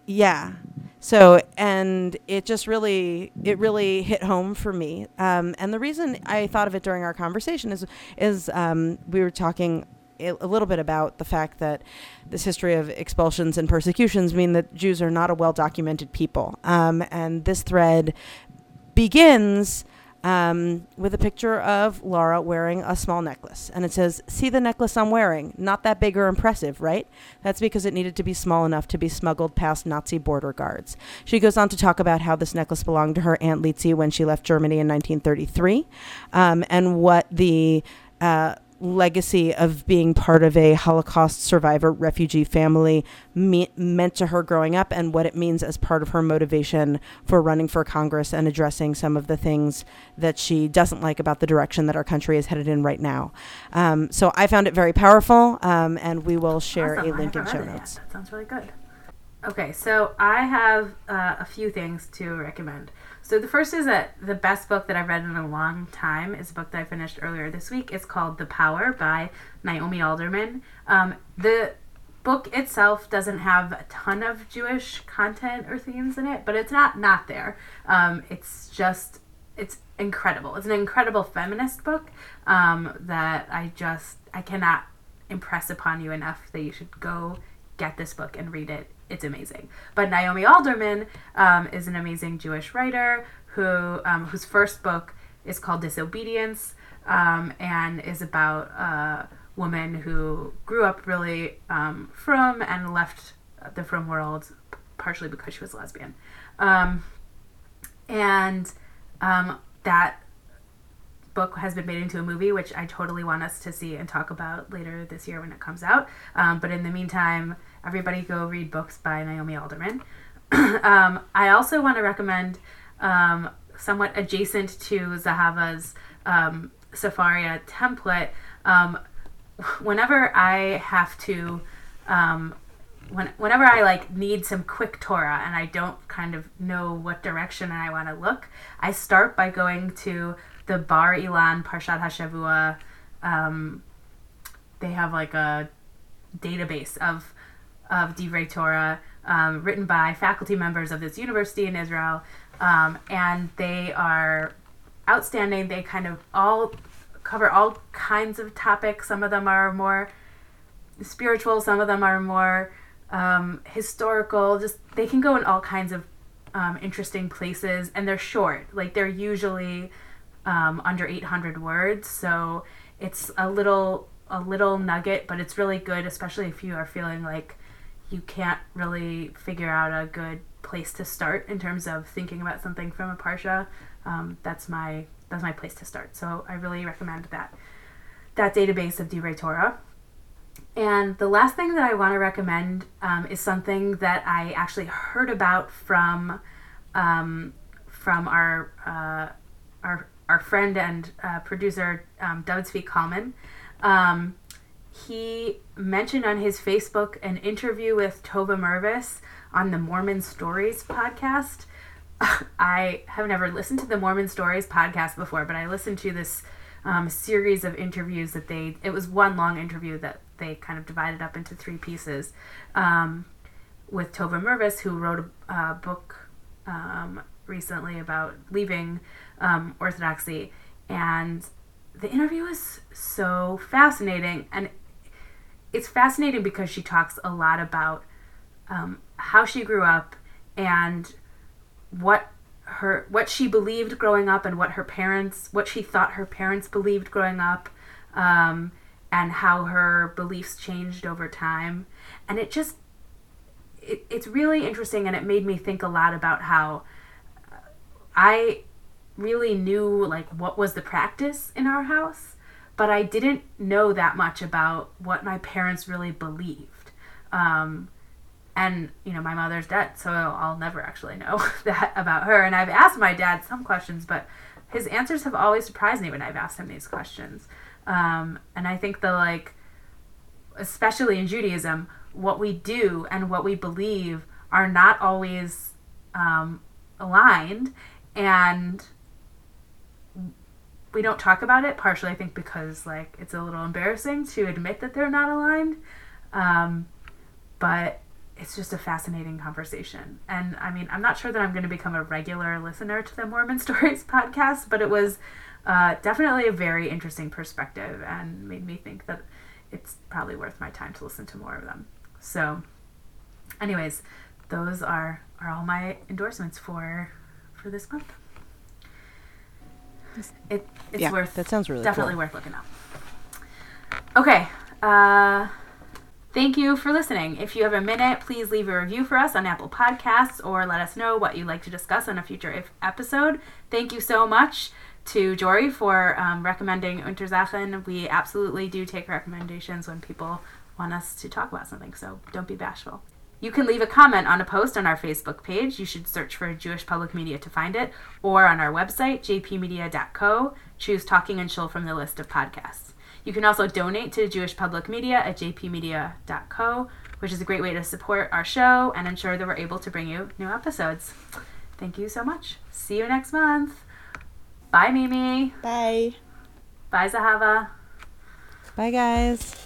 Yeah. So, and it just really, it really hit home for me. Um, and the reason I thought of it during our conversation is, is um, we were talking a little bit about the fact that this history of expulsions and persecutions mean that Jews are not a well documented people. Um, and this thread begins um, with a picture of Laura wearing a small necklace. And it says, See the necklace I'm wearing. Not that big or impressive, right? That's because it needed to be small enough to be smuggled past Nazi border guards. She goes on to talk about how this necklace belonged to her Aunt Litzi when she left Germany in 1933 um, and what the uh, legacy of being part of a Holocaust survivor refugee family me- meant to her growing up and what it means as part of her motivation for running for Congress and addressing some of the things that she doesn't like about the direction that our country is headed in right now. Um, so I found it very powerful, um, and we will share Awesome. a link in show read it yet. notes. That sounds really good. Okay, so I have uh, a few things to recommend. So the first is that the best book that I've read in a long time is a book that I finished earlier this week. It's called The Power by Naomi Alderman. Um, the book itself doesn't have a ton of Jewish content or themes in it, but it's not not there. Um, it's just it's incredible. It's an incredible feminist book um, that I just I cannot impress upon you enough that you should go get this book and read it. It's amazing. But Naomi Alderman um, is an amazing Jewish writer who um, whose first book is called Disobedience um, and is about a woman who grew up really um, frum and left the frum world partially because she was lesbian. Um, and um, that book has been made into a movie, which I totally want us to see and talk about later this year when it comes out. But in the meantime, everybody go read books by Naomi Alderman. um, I also want to recommend, um, somewhat adjacent to Zahava's um, Sefaria template, um, whenever I have to. Um, when, whenever I like need some quick Torah and I don't kind of know what direction I want to look, I start by going to the Bar Ilan Parshat Hashavua. Um, they have like a database of of Divrei Torah um, written by faculty members of this university in Israel, um, and they are outstanding. They kind of all cover all kinds of topics. Some of them are more spiritual. Some of them are more um, historical. Just they can go in all kinds of um, interesting places, and they're short. Like they're usually um, under 800 words, so it's a little a little nugget, but it's really good, especially if you are feeling like you can't really figure out a good place to start in terms of thinking about something from a parsha. Um, that's my that's my place to start. So I really recommend that that database of Divrei Torah. And the last thing that I want to recommend um, is something that I actually heard about from um, from our uh, our our friend and uh, producer um, David Zvi Kalman. Um, he mentioned on his Facebook an interview with Tova Mirvis on the Mormon Stories podcast. I have never listened to the Mormon Stories podcast before, but I listened to this um, series of interviews that they, it was one long interview that they kind of divided up into three pieces um, with Tova Mirvis, who wrote a, a book um, recently about leaving um, Orthodoxy. And the interview is so fascinating. And it's fascinating because she talks a lot about um, how she grew up and what her what she believed growing up and what her parents what she thought her parents believed growing up um, and how her beliefs changed over time. And it just it, it's really interesting and it made me think a lot about how i really knew like what was the practice in our house but i didn't know that much about what my parents really believed. Um, and you know my mother's dead so i'll never actually know that about her. And i've asked my dad some questions but his answers have always surprised me when i've asked him these questions. Um, and i think the like especially in judaism what we do and what we believe are not always um, aligned. And we don't talk about it partially i think because like it's a little embarrassing to admit that they're not aligned um, but it's just a fascinating conversation. And I mean, I'm not sure that I'm going to become a regular listener to the Mormon Stories podcast, but it was uh, definitely a very interesting perspective and made me think that it's probably worth my time to listen to more of them. So, anyways, those are are all my endorsements for for this month. It, it's Yeah, worth that sounds really definitely cool. worth looking up. Okay. Uh, Thank you for listening. If you have a minute, please leave a review for us on Apple Podcasts or let us know what you'd like to discuss on a future if- episode. Thank you so much to Jory for um, recommending Unterzakhn. We absolutely do take recommendations when people want us to talk about something, so don't be bashful. You can leave a comment on a post on our Facebook page. You should search for Jewish Public Media to find it, or on our website, jpmedia.co. Choose Talking and Shul from the list of podcasts. You can also donate to Jewish Public Media at jpmedia.co, which is a great way to support our show and ensure that we're able to bring you new episodes. Thank you so much. See you next month. Bye, Mimi. Bye. Bye, Zahava. Bye, guys.